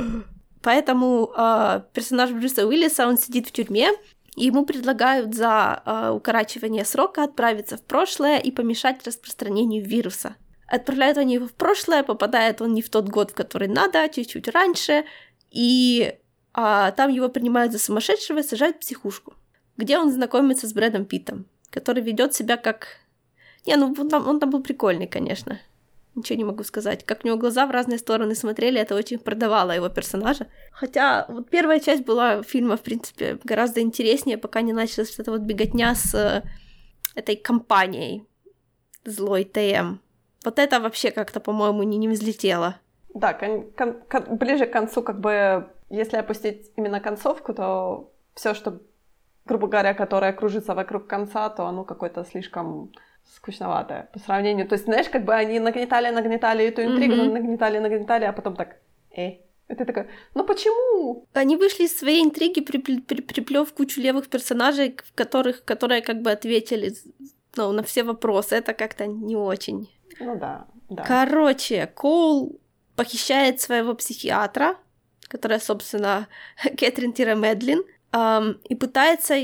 Поэтому э, персонаж Брюса Уиллиса, он сидит в тюрьме, ему предлагают за э, укорачивание срока отправиться в прошлое и помешать распространению вируса. Отправляют они его в прошлое, попадает он не в тот год, в который надо, чуть-чуть раньше, и а, там его принимают за сумасшедшего и сажают в психушку, где он знакомится с Брэдом Питтом, который ведет себя как... Не, ну он там, он там был прикольный, конечно. Ничего не могу сказать. Как у него глаза в разные стороны смотрели, это очень продавало его персонажа. Хотя вот первая часть была фильма, в принципе, гораздо интереснее, пока не началась эта вот беготня с э, этой компанией злой ТМ. Вот это вообще как-то, по-моему, не, не взлетело. Да, кон- кон- ближе к концу, как бы, если опустить именно концовку, то все, что, грубо говоря, которое кружится вокруг конца, то оно какое-то слишком скучноватое по сравнению. То есть, знаешь, как бы они нагнетали, нагнетали эту интригу, mm-hmm. нагнетали, нагнетали, а потом так, эй, и ты такой, ну почему? Они вышли из своей интриги, приплев при, при, кучу левых персонажей, в которых, которые как бы ответили ну, на все вопросы. Это как-то не очень. Ну да, да. Короче, Коул похищает своего психиатра, которая, собственно, Кэтрин Тира Медлин, и пытается,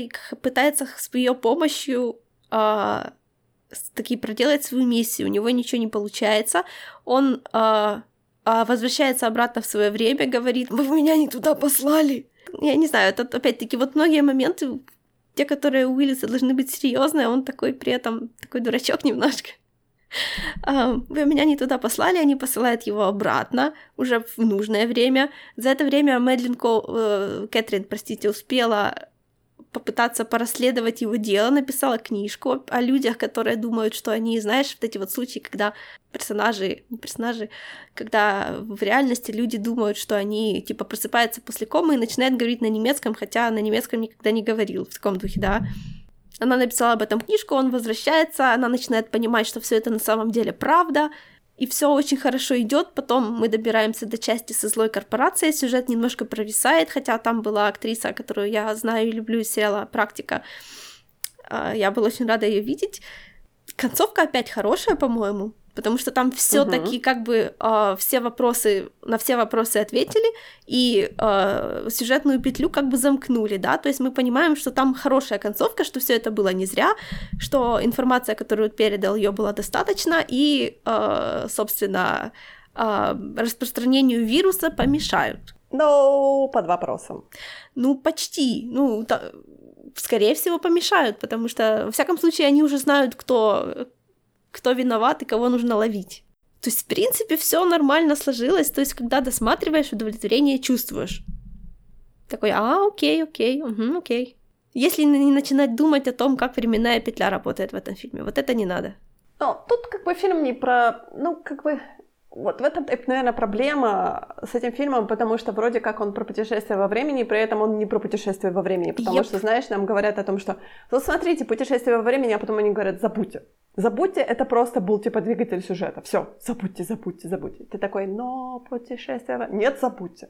пытается с ее помощью э, таки проделать свою миссию. У него ничего не получается. Он э, э, возвращается обратно в свое время, говорит, вы меня не туда послали. Я не знаю, это опять-таки вот многие моменты, те, которые у Уиллиса должны быть серьезные, он такой при этом такой дурачок немножко. Вы меня не туда послали, они посылают его обратно уже в нужное время. За это время Мэдлин Кол, э, Кэтрин, простите, успела попытаться порасследовать его дело, написала книжку о людях, которые думают, что они, знаешь, вот эти вот случаи, когда персонажи, не персонажи, когда в реальности люди думают, что они, типа, просыпаются после комы и начинают говорить на немецком, хотя на немецком никогда не говорил, в таком духе, да. Она написала об этом книжку, он возвращается, она начинает понимать, что все это на самом деле правда, и все очень хорошо идет. Потом мы добираемся до части со злой корпорацией, сюжет немножко провисает, хотя там была актриса, которую я знаю и люблю из сериала «Практика». А, я была очень рада ее видеть. Концовка опять хорошая, по-моему потому что там все-таки угу. как бы э, все вопросы на все вопросы ответили и э, сюжетную петлю как бы замкнули, да, то есть мы понимаем, что там хорошая концовка, что все это было не зря, что информация, которую передал ее, была достаточно и, э, собственно, э, распространению вируса помешают. Ну, под вопросом. Ну, почти. Ну, та, скорее всего, помешают, потому что, во всяком случае, они уже знают, кто, кто виноват и кого нужно ловить. То есть, в принципе, все нормально сложилось. То есть, когда досматриваешь, удовлетворение чувствуешь. Такой, а, окей, окей, угу, окей. Если не начинать думать о том, как временная петля работает в этом фильме, вот это не надо. Ну, тут как бы фильм не про... Ну, как бы вот в этом, наверное, проблема с этим фильмом, потому что вроде как он про путешествие во времени, и при этом он не про путешествие во времени, потому yep. что, знаешь, нам говорят о том, что, вот смотрите, путешествие во времени, а потом они говорят, забудьте. Забудьте, это просто был типа двигатель сюжета. Все, забудьте, забудьте, забудьте. Ты такой, но путешествие... Во... Нет, забудьте.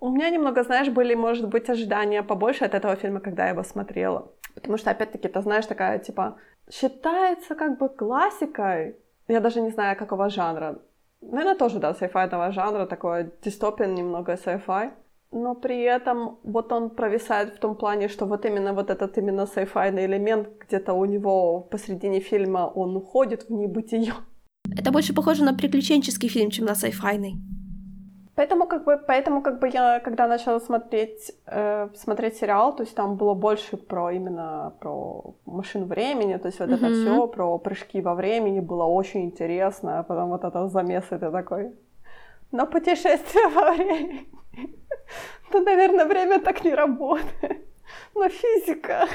У меня немного, знаешь, были, может быть, ожидания побольше от этого фильма, когда я его смотрела. Потому что, опять-таки, ты знаешь, такая, типа, считается как бы классикой. Я даже не знаю, какого жанра Наверное, тоже, да, сайфайного жанра, такой дистопиан, немного сайфай. Но при этом вот он провисает в том плане, что вот именно вот этот именно сайфайный элемент где-то у него посредине фильма он уходит в небытие. Это больше похоже на приключенческий фильм, чем на сайфайный. Поэтому как бы, поэтому как бы я, когда начала смотреть, э, смотреть сериал, то есть там было больше про именно про машину времени, то есть вот mm-hmm. это все про прыжки во времени было очень интересно, а потом вот это замес это такой. Но путешествие во времени, ну, наверное, время так не работает. Но физика.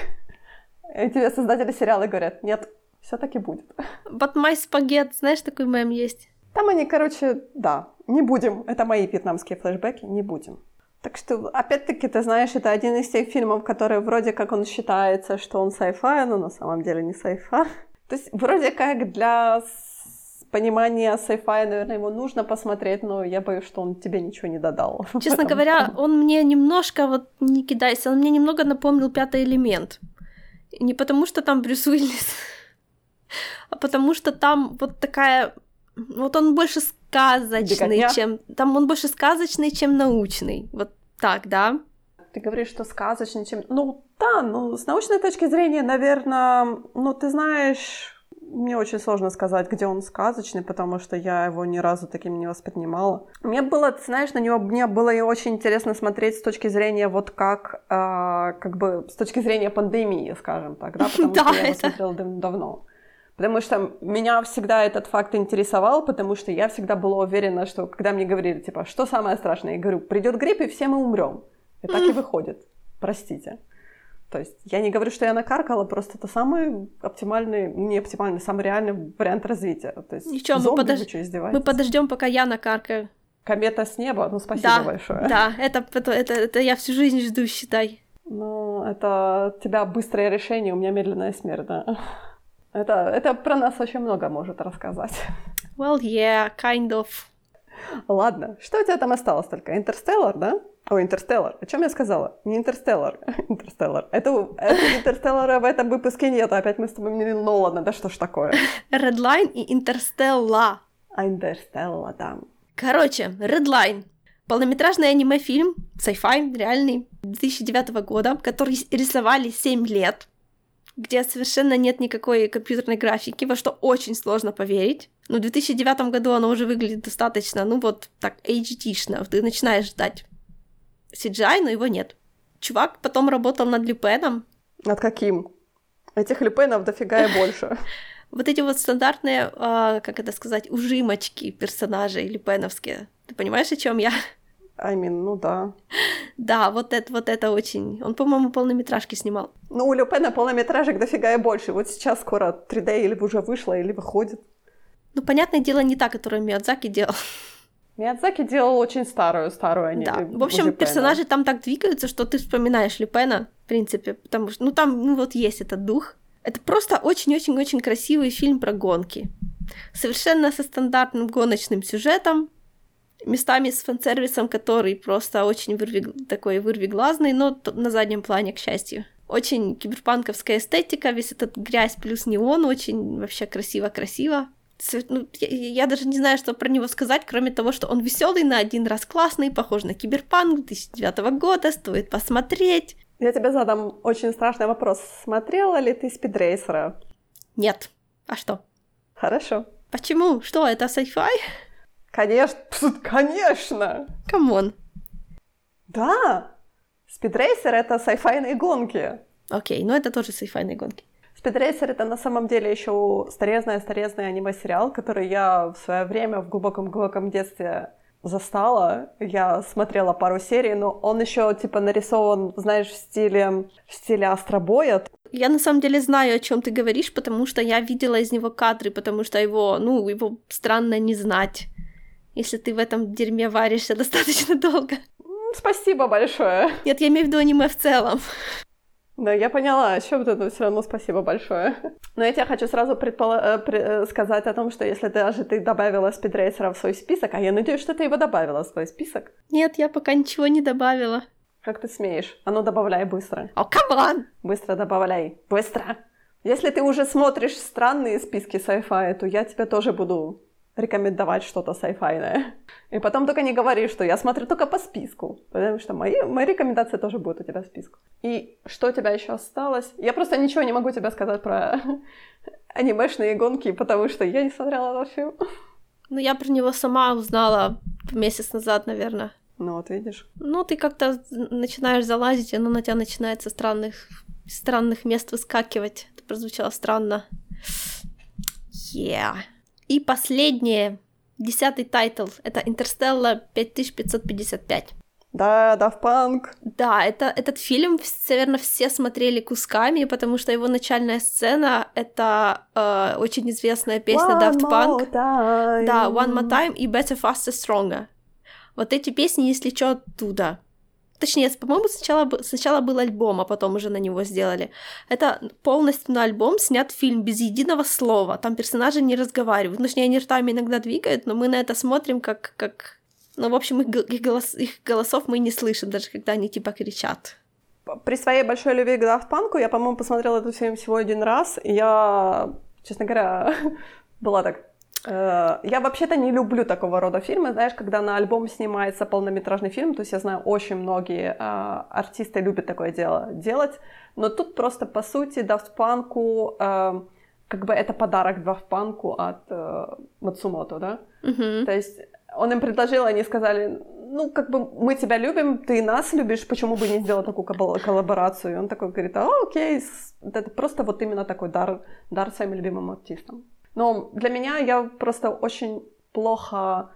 И тебе создатели сериала говорят, нет, все-таки будет. But my spaghetti, знаешь, такой мем есть? Там они, короче, да, не будем. Это мои вьетнамские флешбеки, не будем. Так что, опять-таки, ты знаешь, это один из тех фильмов, который вроде как он считается, что он sci-fi, но на самом деле не sci-fi. То есть вроде как для понимания sci-fi, наверное, его нужно посмотреть, но я боюсь, что он тебе ничего не додал. Честно говоря, он мне немножко, вот не кидайся, он мне немного напомнил пятый элемент. Не потому, что там Брюс Уиллис, а потому что там вот такая вот он больше сказочный, Беготня. чем... Там он больше сказочный, чем научный. Вот Так, да. Ты говоришь, что сказочнее, чем... Ну, да, ну, с научной точки зрения, наверное, ну, ты знаешь, мне очень сложно сказать, где он сказочный, потому что я его ни разу таким не воспринимала. Мне было, ты знаешь, на него мне было и очень интересно смотреть с точки зрения вот как, э, как бы с точки зрения пандемии, скажем так, да, потому что я его смотрела давно. Потому что меня всегда этот факт интересовал, потому что я всегда была уверена, что когда мне говорили, типа, что самое страшное, я говорю, придет грипп, и все мы умрем. И так и выходит. Простите. То есть я не говорю, что я накаркала, просто это самый оптимальный, не оптимальный, самый реальный вариант развития. То есть Ничего, мы, подож... мы подождем, пока я накаркаю. Комета с неба, ну спасибо да, большое. Да, это, это, это, это я всю жизнь жду, считай. Ну, это у тебя быстрое решение, у меня медленная смерть, да. Это, это про нас очень много может рассказать. Well, yeah, kind of. Ладно, что у тебя там осталось только? Интерстеллар, да? О, Интерстеллар. О чем я сказала? Не Интерстеллар. Интерстеллар. Это, это Интерстеллара в этом выпуске нет. Опять мы с тобой не Нолана. Да что ж такое? Редлайн и Интерстелла. А Интерстелла там. Короче, Редлайн. Полнометражный аниме-фильм, sci-fi, реальный, 2009 года, который рисовали 7 лет где совершенно нет никакой компьютерной графики, во что очень сложно поверить. Но в 2009 году оно уже выглядит достаточно, ну вот так, HD-шно. Ты начинаешь ждать CGI, но его нет. Чувак потом работал над Люпеном. Над каким? Этих Люпенов дофига и больше. Вот эти вот стандартные, а, как это сказать, ужимочки персонажей люпеновские. Ты понимаешь, о чем я? I mean, ну да. Да, вот это, вот это очень... Он, по-моему, полнометражки снимал. Ну, у Люпена полнометражек дофига и больше. Вот сейчас скоро 3D или уже вышло, или выходит. Ну, понятное дело, не та, которую Миядзаки делал. Миядзаки делал очень старую, старую они. Да. В общем, персонажи там так двигаются, что ты вспоминаешь Люпена, в принципе, потому что, ну, там, ну, вот есть этот дух. Это просто очень-очень-очень красивый фильм про гонки. Совершенно со стандартным гоночным сюжетом, местами с фан-сервисом, который просто очень вырви... такой вырвиглазный, но на заднем плане, к счастью. Очень киберпанковская эстетика, весь этот грязь плюс неон, очень вообще красиво-красиво. Ну, я, я даже не знаю, что про него сказать, кроме того, что он веселый на один раз классный, похож на киберпанк 2009 года, стоит посмотреть. Я тебе задам очень страшный вопрос. Смотрела ли ты спидрейсера? Нет. А что? Хорошо. Почему? Что, это sci-fi? Конечно, конечно! Come on. Да! Speed Racer — это сайфайные гонки. Окей, но это тоже сайфайные гонки. Speed Racer — это на самом деле еще старезный-старезный аниме-сериал, который я в свое время в глубоком-глубоком детстве застала. Я смотрела пару серий, но он еще типа нарисован, знаешь, в стиле, в стиле астробоя. Я на самом деле знаю, о чем ты говоришь, потому что я видела из него кадры, потому что его, ну, его странно не знать если ты в этом дерьме варишься достаточно долго. Спасибо большое. Нет, я имею в виду аниме в целом. Да, я поняла, о чем ты, но все равно спасибо большое. Но я тебе хочу сразу предполо... Э, э, сказать о том, что если даже ты добавила спидрейсера в свой список, а я надеюсь, что ты его добавила в свой список. Нет, я пока ничего не добавила. Как ты смеешь? А ну добавляй быстро. О, oh, come on! Быстро добавляй. Быстро! Если ты уже смотришь странные списки sci-fi, то я тебя тоже буду рекомендовать что-то сайфайное. И потом только не говори, что я смотрю только по списку, потому что мои, мои рекомендации тоже будут у тебя в списку. И что у тебя еще осталось? Я просто ничего не могу тебе сказать про анимешные гонки, потому что я не смотрела этот фильм. Ну, я про него сама узнала месяц назад, наверное. Ну, вот видишь. Ну, ты как-то начинаешь залазить, и оно на тебя начинает со странных, странных мест выскакивать. Это прозвучало странно. Yeah. И последнее, десятый title, это Interstella 5555. Да, Daft Punk. Да, это, этот фильм, наверное, все смотрели кусками, потому что его начальная сцена — это э, очень известная песня One Daft Punk. Time. Да, One More Time и Better, Faster, Stronger. Вот эти песни, если что, оттуда. Точнее, по-моему, сначала, сначала был альбом, а потом уже на него сделали. Это полностью на альбом снят фильм без единого слова. Там персонажи не разговаривают. Ну, точнее, они ртами иногда двигают, но мы на это смотрим как... как... Ну, в общем, их, их, голос, их голосов мы не слышим, даже когда они типа кричат. При своей большой любви к Daft Punk я, по-моему, посмотрела этот фильм всего один раз, и я, честно говоря, была так я вообще-то не люблю такого рода фильмы, знаешь, когда на альбом снимается полнометражный фильм, то есть я знаю, очень многие э, артисты любят такое дело делать, но тут просто, по сути, Daft Punk, э, как бы это подарок Daft Punk от э, Мацумото, да? Мгм. То есть он им предложил, они сказали, ну, как бы мы тебя любим, ты нас любишь, почему бы не сделать такую коллаборацию? И он такой говорит, а, окей, это просто вот именно такой дар, дар своим любимым артистам. Но для меня я просто очень плохо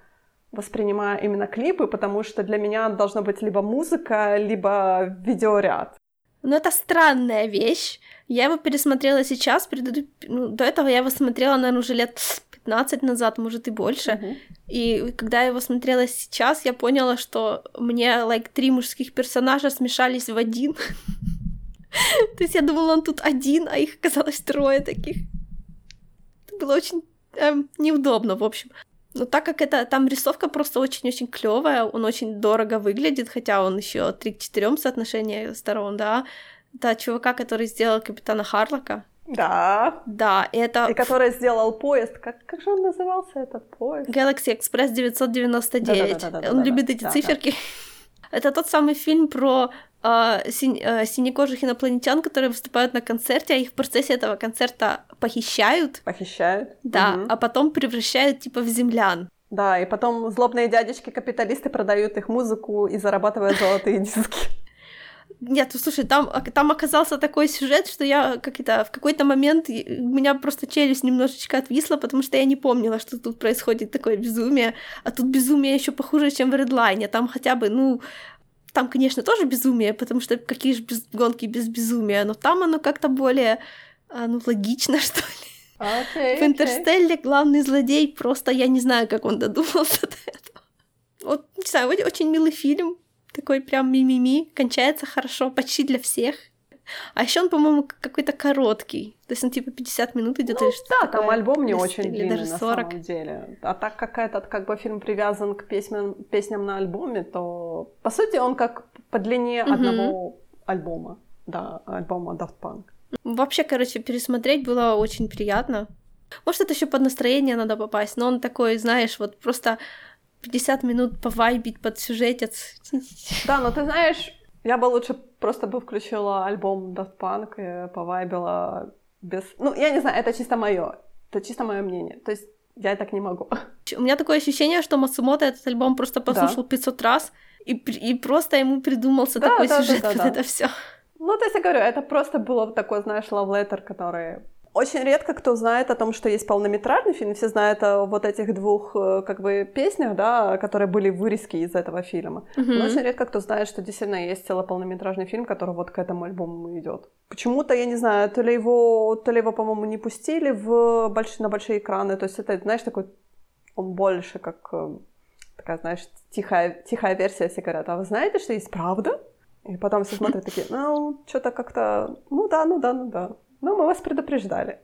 воспринимаю именно клипы, потому что для меня должна быть либо музыка, либо видеоряд. Ну, это странная вещь. Я его пересмотрела сейчас, преду- ну, до этого я его смотрела, наверное, уже лет 15 назад, может и больше. Мгм. И когда я его смотрела сейчас, я поняла, что мне, like, три мужских персонажа смешались в один. То есть я думала, он тут один, а их оказалось трое таких. Было очень эм, неудобно, в общем. Но так как это там рисовка просто очень-очень клевая, он очень дорого выглядит, хотя он еще 3 к 4 соотношение сторон, да. Да, чувака, который сделал капитана Харлока. Да. Да, и это И который сделал поезд. Как, как же он назывался, этот поезд? Galaxy Express 999. Да-да-да-да-да-да-да. Он любит эти Да, да. циферки. Это тот самый фильм про а, синь- а, синекожих инопланетян, которые выступают на концерте, а их в процессе этого концерта похищают, Похищают. да, Мгм. а потом превращают типа в землян. Да, и потом злобные дядечки-капиталисты продают их музыку и зарабатывают золотые диски. Нет, ну, слушай, там, там оказался такой сюжет, что я как это в какой-то момент у меня просто челюсть немножечко отвисла, потому что я не помнила, что тут происходит такое безумие. А тут безумие еще похуже, чем в Редлайне. Там хотя бы, ну, там, конечно, тоже безумие, потому что какие же без... гонки без безумия, но там оно как-то более, а, ну, логично, что ли. Окей, В Интерстелле главный злодей просто, я не знаю, как он додумался до этого. Вот, не знаю, очень милый фильм, такой прям мимими, кончается хорошо, почти для всех. А еще он, по-моему, какой-то короткий. То есть он типа 50 минут идет или что-то Да, там такое. альбом не очень или длинный даже на 40. самом деле. А так как этот как бы фильм привязан к песням, песням на альбоме, то по сути он как по длине Мгм. одного альбома. Да, альбома Daft Punk. Вообще, короче, пересмотреть было очень приятно. Может, это еще под настроение надо попасть, но он такой, знаешь, вот просто 50 минут повайбить под сюжетец. Да, но ты знаешь, я бы лучше просто бы включила альбом Daft Punk и повайбила без... Ну, я не знаю, это чисто мое. Это чисто мое мнение. То есть я так не могу. У меня такое ощущение, что Мацумото этот альбом просто послушал 500 раз и, и просто ему придумался Да, такой да, да, сюжет да, под да. это все. Ну, то есть я говорю, это просто было такой, знаешь, love letter, который... Очень редко кто знает о том, что есть полнометражный фильм. Все знают о вот этих двух, э, как бы, песнях, да, которые были вырезки из этого фильма. Но очень редко кто знает, что действительно есть целый полнометражный фильм, который вот к этому альбому идет. Почему-то, я не знаю, то ли его, то ли его, по-моему, не пустили в больш... на большие экраны. То есть это, знаешь, такой, он больше как э, такая, знаешь, тихая, тихая версия. Все говорят, а вы знаете, что есть правда? И потом все смотрят такие, ну, что-то как-то, ну да, ну да, ну да. Ну, мы вас предупреждали.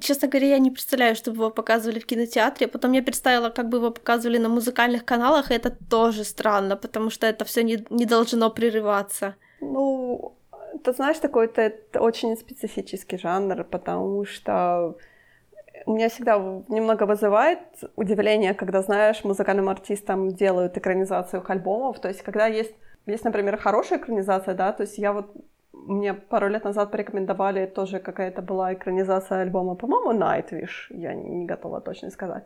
Честно говоря, я не представляю, чтобы его показывали в кинотеатре. Потом я представила, как бы его показывали на музыкальных каналах, и это тоже странно, потому что это все не, не должно прерываться. Ну, ты знаешь, такой это, это очень специфический жанр, потому что у меня всегда немного вызывает удивление, когда, знаешь, музыкальным артистам делают экранизацию их альбомов. То есть, когда есть, есть, например, хорошая экранизация, да, то есть я вот мне пару лет назад порекомендовали тоже какая-то была экранизация альбома, по-моему, Nightwish, я не готова точно сказать.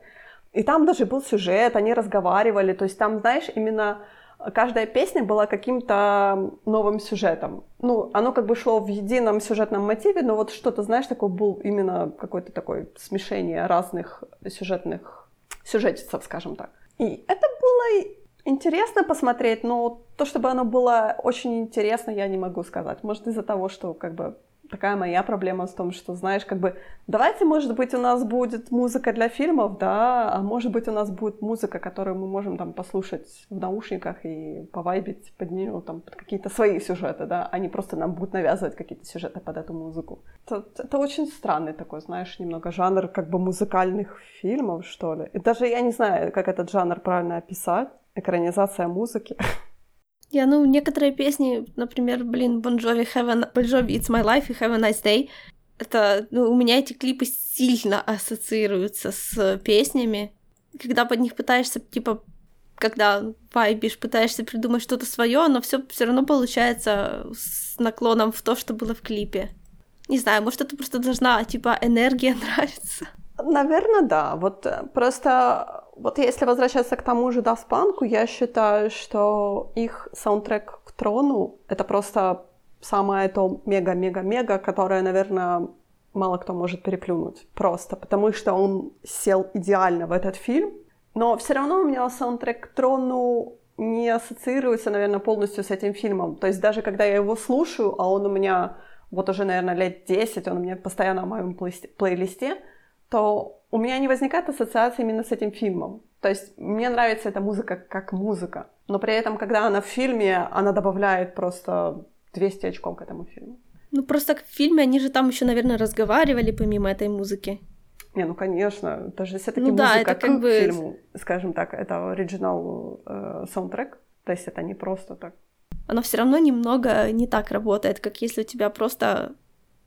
И там даже был сюжет, они разговаривали, то есть там, знаешь, именно каждая песня была каким-то новым сюжетом. Ну, оно как бы шло в едином сюжетном мотиве, но вот что-то, знаешь, такое был именно какое-то такое смешение разных сюжетных сюжетицев, скажем так. И это было интересно посмотреть, но то, чтобы оно было очень интересно, я не могу сказать. Может, из-за того, что как бы такая моя проблема в том, что, знаешь, как бы, давайте, может быть, у нас будет музыка для фильмов, да, а может быть, у нас будет музыка, которую мы можем там послушать в наушниках и повайбить под нее там под какие-то свои сюжеты, да, а не просто нам будут навязывать какие-то сюжеты под эту музыку. Это, это очень странный такой, знаешь, немного жанр как бы музыкальных фильмов, что ли. И даже я не знаю, как этот жанр правильно описать. Экранизация музыки. Я, ну, некоторые песни, например, блин, Bon Have a... Bon Jovi It's My Life и Have a Nice Day, Это, ну, у меня эти клипы сильно ассоциируются с песнями. Когда под них пытаешься, типа, когда вайбишь, пытаешься придумать что-то свое, но все все равно получается с наклоном в то, что было в клипе. Не знаю, может, это просто должна, типа, энергия нравиться. Наверное, да. Вот э, просто, вот если возвращаться к тому же Punk, я считаю, что их саундтрек к Трону — это просто самое то мега-мега-мега, которое, наверное, мало кто может переплюнуть. Просто потому что он сел идеально в этот фильм. Но все равно у меня саундтрек к Трону не ассоциируется, наверное, полностью с этим фильмом. То есть даже когда я его слушаю, а он у меня вот уже, наверное, лет 10, он у меня постоянно в моем плейлисте, то у меня не возникает ассоциации именно с этим фильмом. То есть мне нравится эта музыка как музыка, но при этом, когда она в фильме, она добавляет просто 200 очков к этому фильму. Ну просто в фильме они же там еще, наверное, разговаривали помимо этой музыки. Не, ну конечно, даже все-таки ну, музыка да, это как к бы... фильму, скажем так, это оригинал э, саундтрек, то есть это не просто так. Оно все равно немного не так работает, как если у тебя просто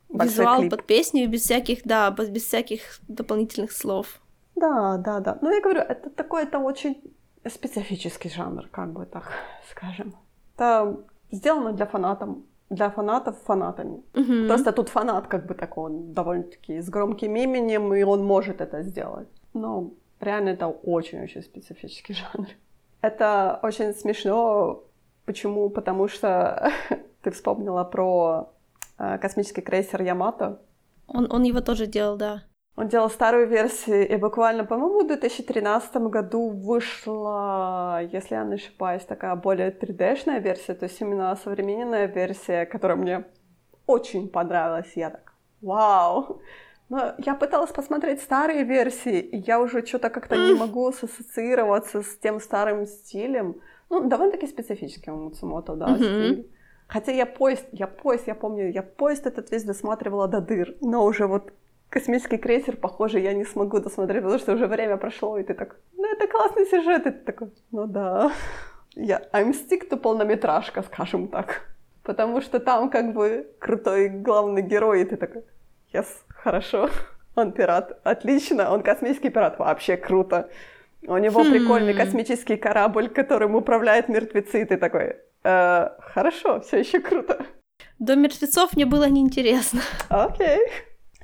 Большой визуал клип. под песню без всяких, да, без всяких дополнительных слов. Да, да, да. Ну я говорю, это такой, это очень специфический жанр, как бы так скажем. Это сделано для фанатов, для фанатов фанатами. Угу. Просто тут фанат как бы такой, он довольно-таки с громким именем, и он может это сделать. Но реально это очень-очень специфический жанр. Это очень смешно. Почему? Потому что ты вспомнила про космический крейсер Ямато. Он, он его тоже делал, да. Он делал старую версию, и буквально, по-моему, в 2013 году вышла, если я не ошибаюсь, такая более 3D-шная версия, то есть именно современная версия, которая мне очень понравилась. Я так, вау! Но я пыталась посмотреть старые версии, и я уже что-то как-то не могу ассоциироваться с тем старым стилем. Ну, довольно-таки специфический у Муцумото, да, mm-hmm. стиль. Хотя я поезд, я поезд, я помню, я поезд этот весь досматривала до дыр, но уже вот космический крейсер, похоже, я не смогу досмотреть, потому что уже время прошло, и ты так, ну это классный сюжет, и ты такой, ну да. Я I'm stick to полнометражка, скажем так. Потому что там как бы крутой главный герой, и ты такой, yes, хорошо, он пират, отлично, он космический пират, вообще круто. У него хм. прикольный космический корабль, которым управляют мертвецы, и ты такой, э, хорошо, все еще круто. До мертвецов мне было неинтересно. Окей. Okay.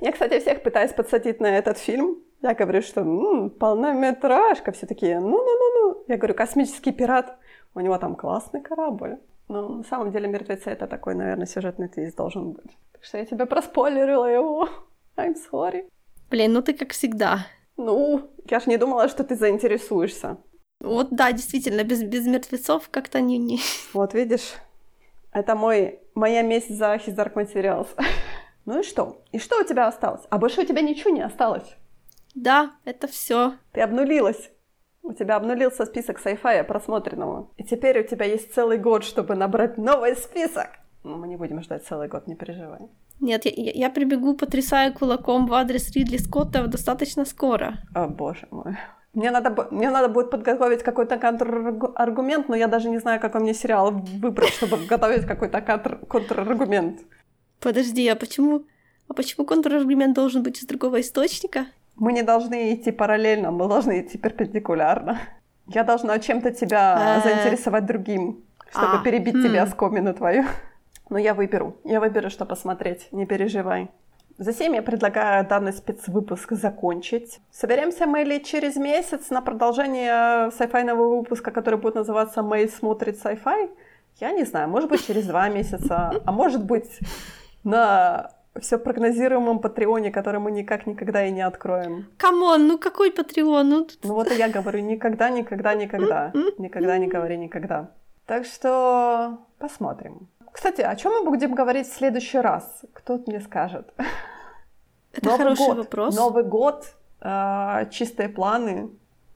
Я, кстати, всех пытаюсь подсадить на этот фильм. Я говорю, что м-м, полнометражка. Все такие, ну-ну-ну-ну. Я говорю, космический пират. У него там классный корабль. Но на самом деле «Мертвецы» — это такой, наверное, сюжетный твист должен быть. Так что я тебе проспойлерила его. I'm sorry. Блин, ну ты как всегда. Ну, я ж не думала, что ты заинтересуешься. Вот да, действительно, без, без мертвецов как-то не, не... Вот видишь, это мой, моя месть за His Dark Materials. Ну и что? И что у тебя осталось? А больше у тебя ничего не осталось. Да, это все. Ты обнулилась. У тебя обнулился список сайфая просмотренного. И теперь у тебя есть целый год, чтобы набрать новый список. Ну, мы не будем ждать целый год, не переживай. Нет, я, я прибегу, потрясаю кулаком в адрес Ридли Скотта достаточно скоро. О, боже мой. Мне надо, мне надо будет подготовить какой-то контраргумент, но я даже не знаю, какой мне сериал выбрать, чтобы готовить какой-то контраргумент. Подожди, а почему... А почему контраргумент должен быть из другого источника? Мы не должны идти параллельно, мы должны идти перпендикулярно. Я должна чем-то тебя э. заинтересовать другим, чтобы а, перебить тебя хм. с комину твою. Но я выберу. Я выберу, что посмотреть. Не переживай. Затем я предлагаю данный спецвыпуск закончить. Соберемся мы ли через месяц на продолжение сайфайного выпуска, который будет называться «Мэй смотрит сайфай»? Я не знаю, может быть через два месяца, а может быть на все прогнозируемом Patreon -е, который мы никак никогда и не откроем. Come on, ну какой Patreon? Ну, ну вот и я говорю, никогда, никогда, никогда. Никогда не говори никогда. Так что посмотрим. Кстати, о чем мы будем говорить в следующий раз? Кто мне скажет? Это Новый хороший год. вопрос. Новый год, э, чистые планы.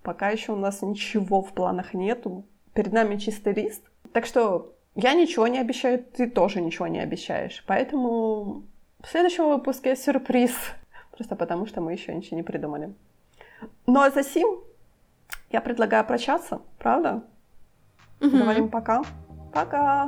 Пока еще у нас ничего в планах нету. Перед нами чистый лист. Так что я ничего не обещаю, ты тоже ничего не обещаешь. Поэтому в следующем выпуске сюрприз. Просто потому, что мы еще ничего не придумали. Ну а за сим я предлагаю прощаться, правда? Угу. Говорим пока. Пока.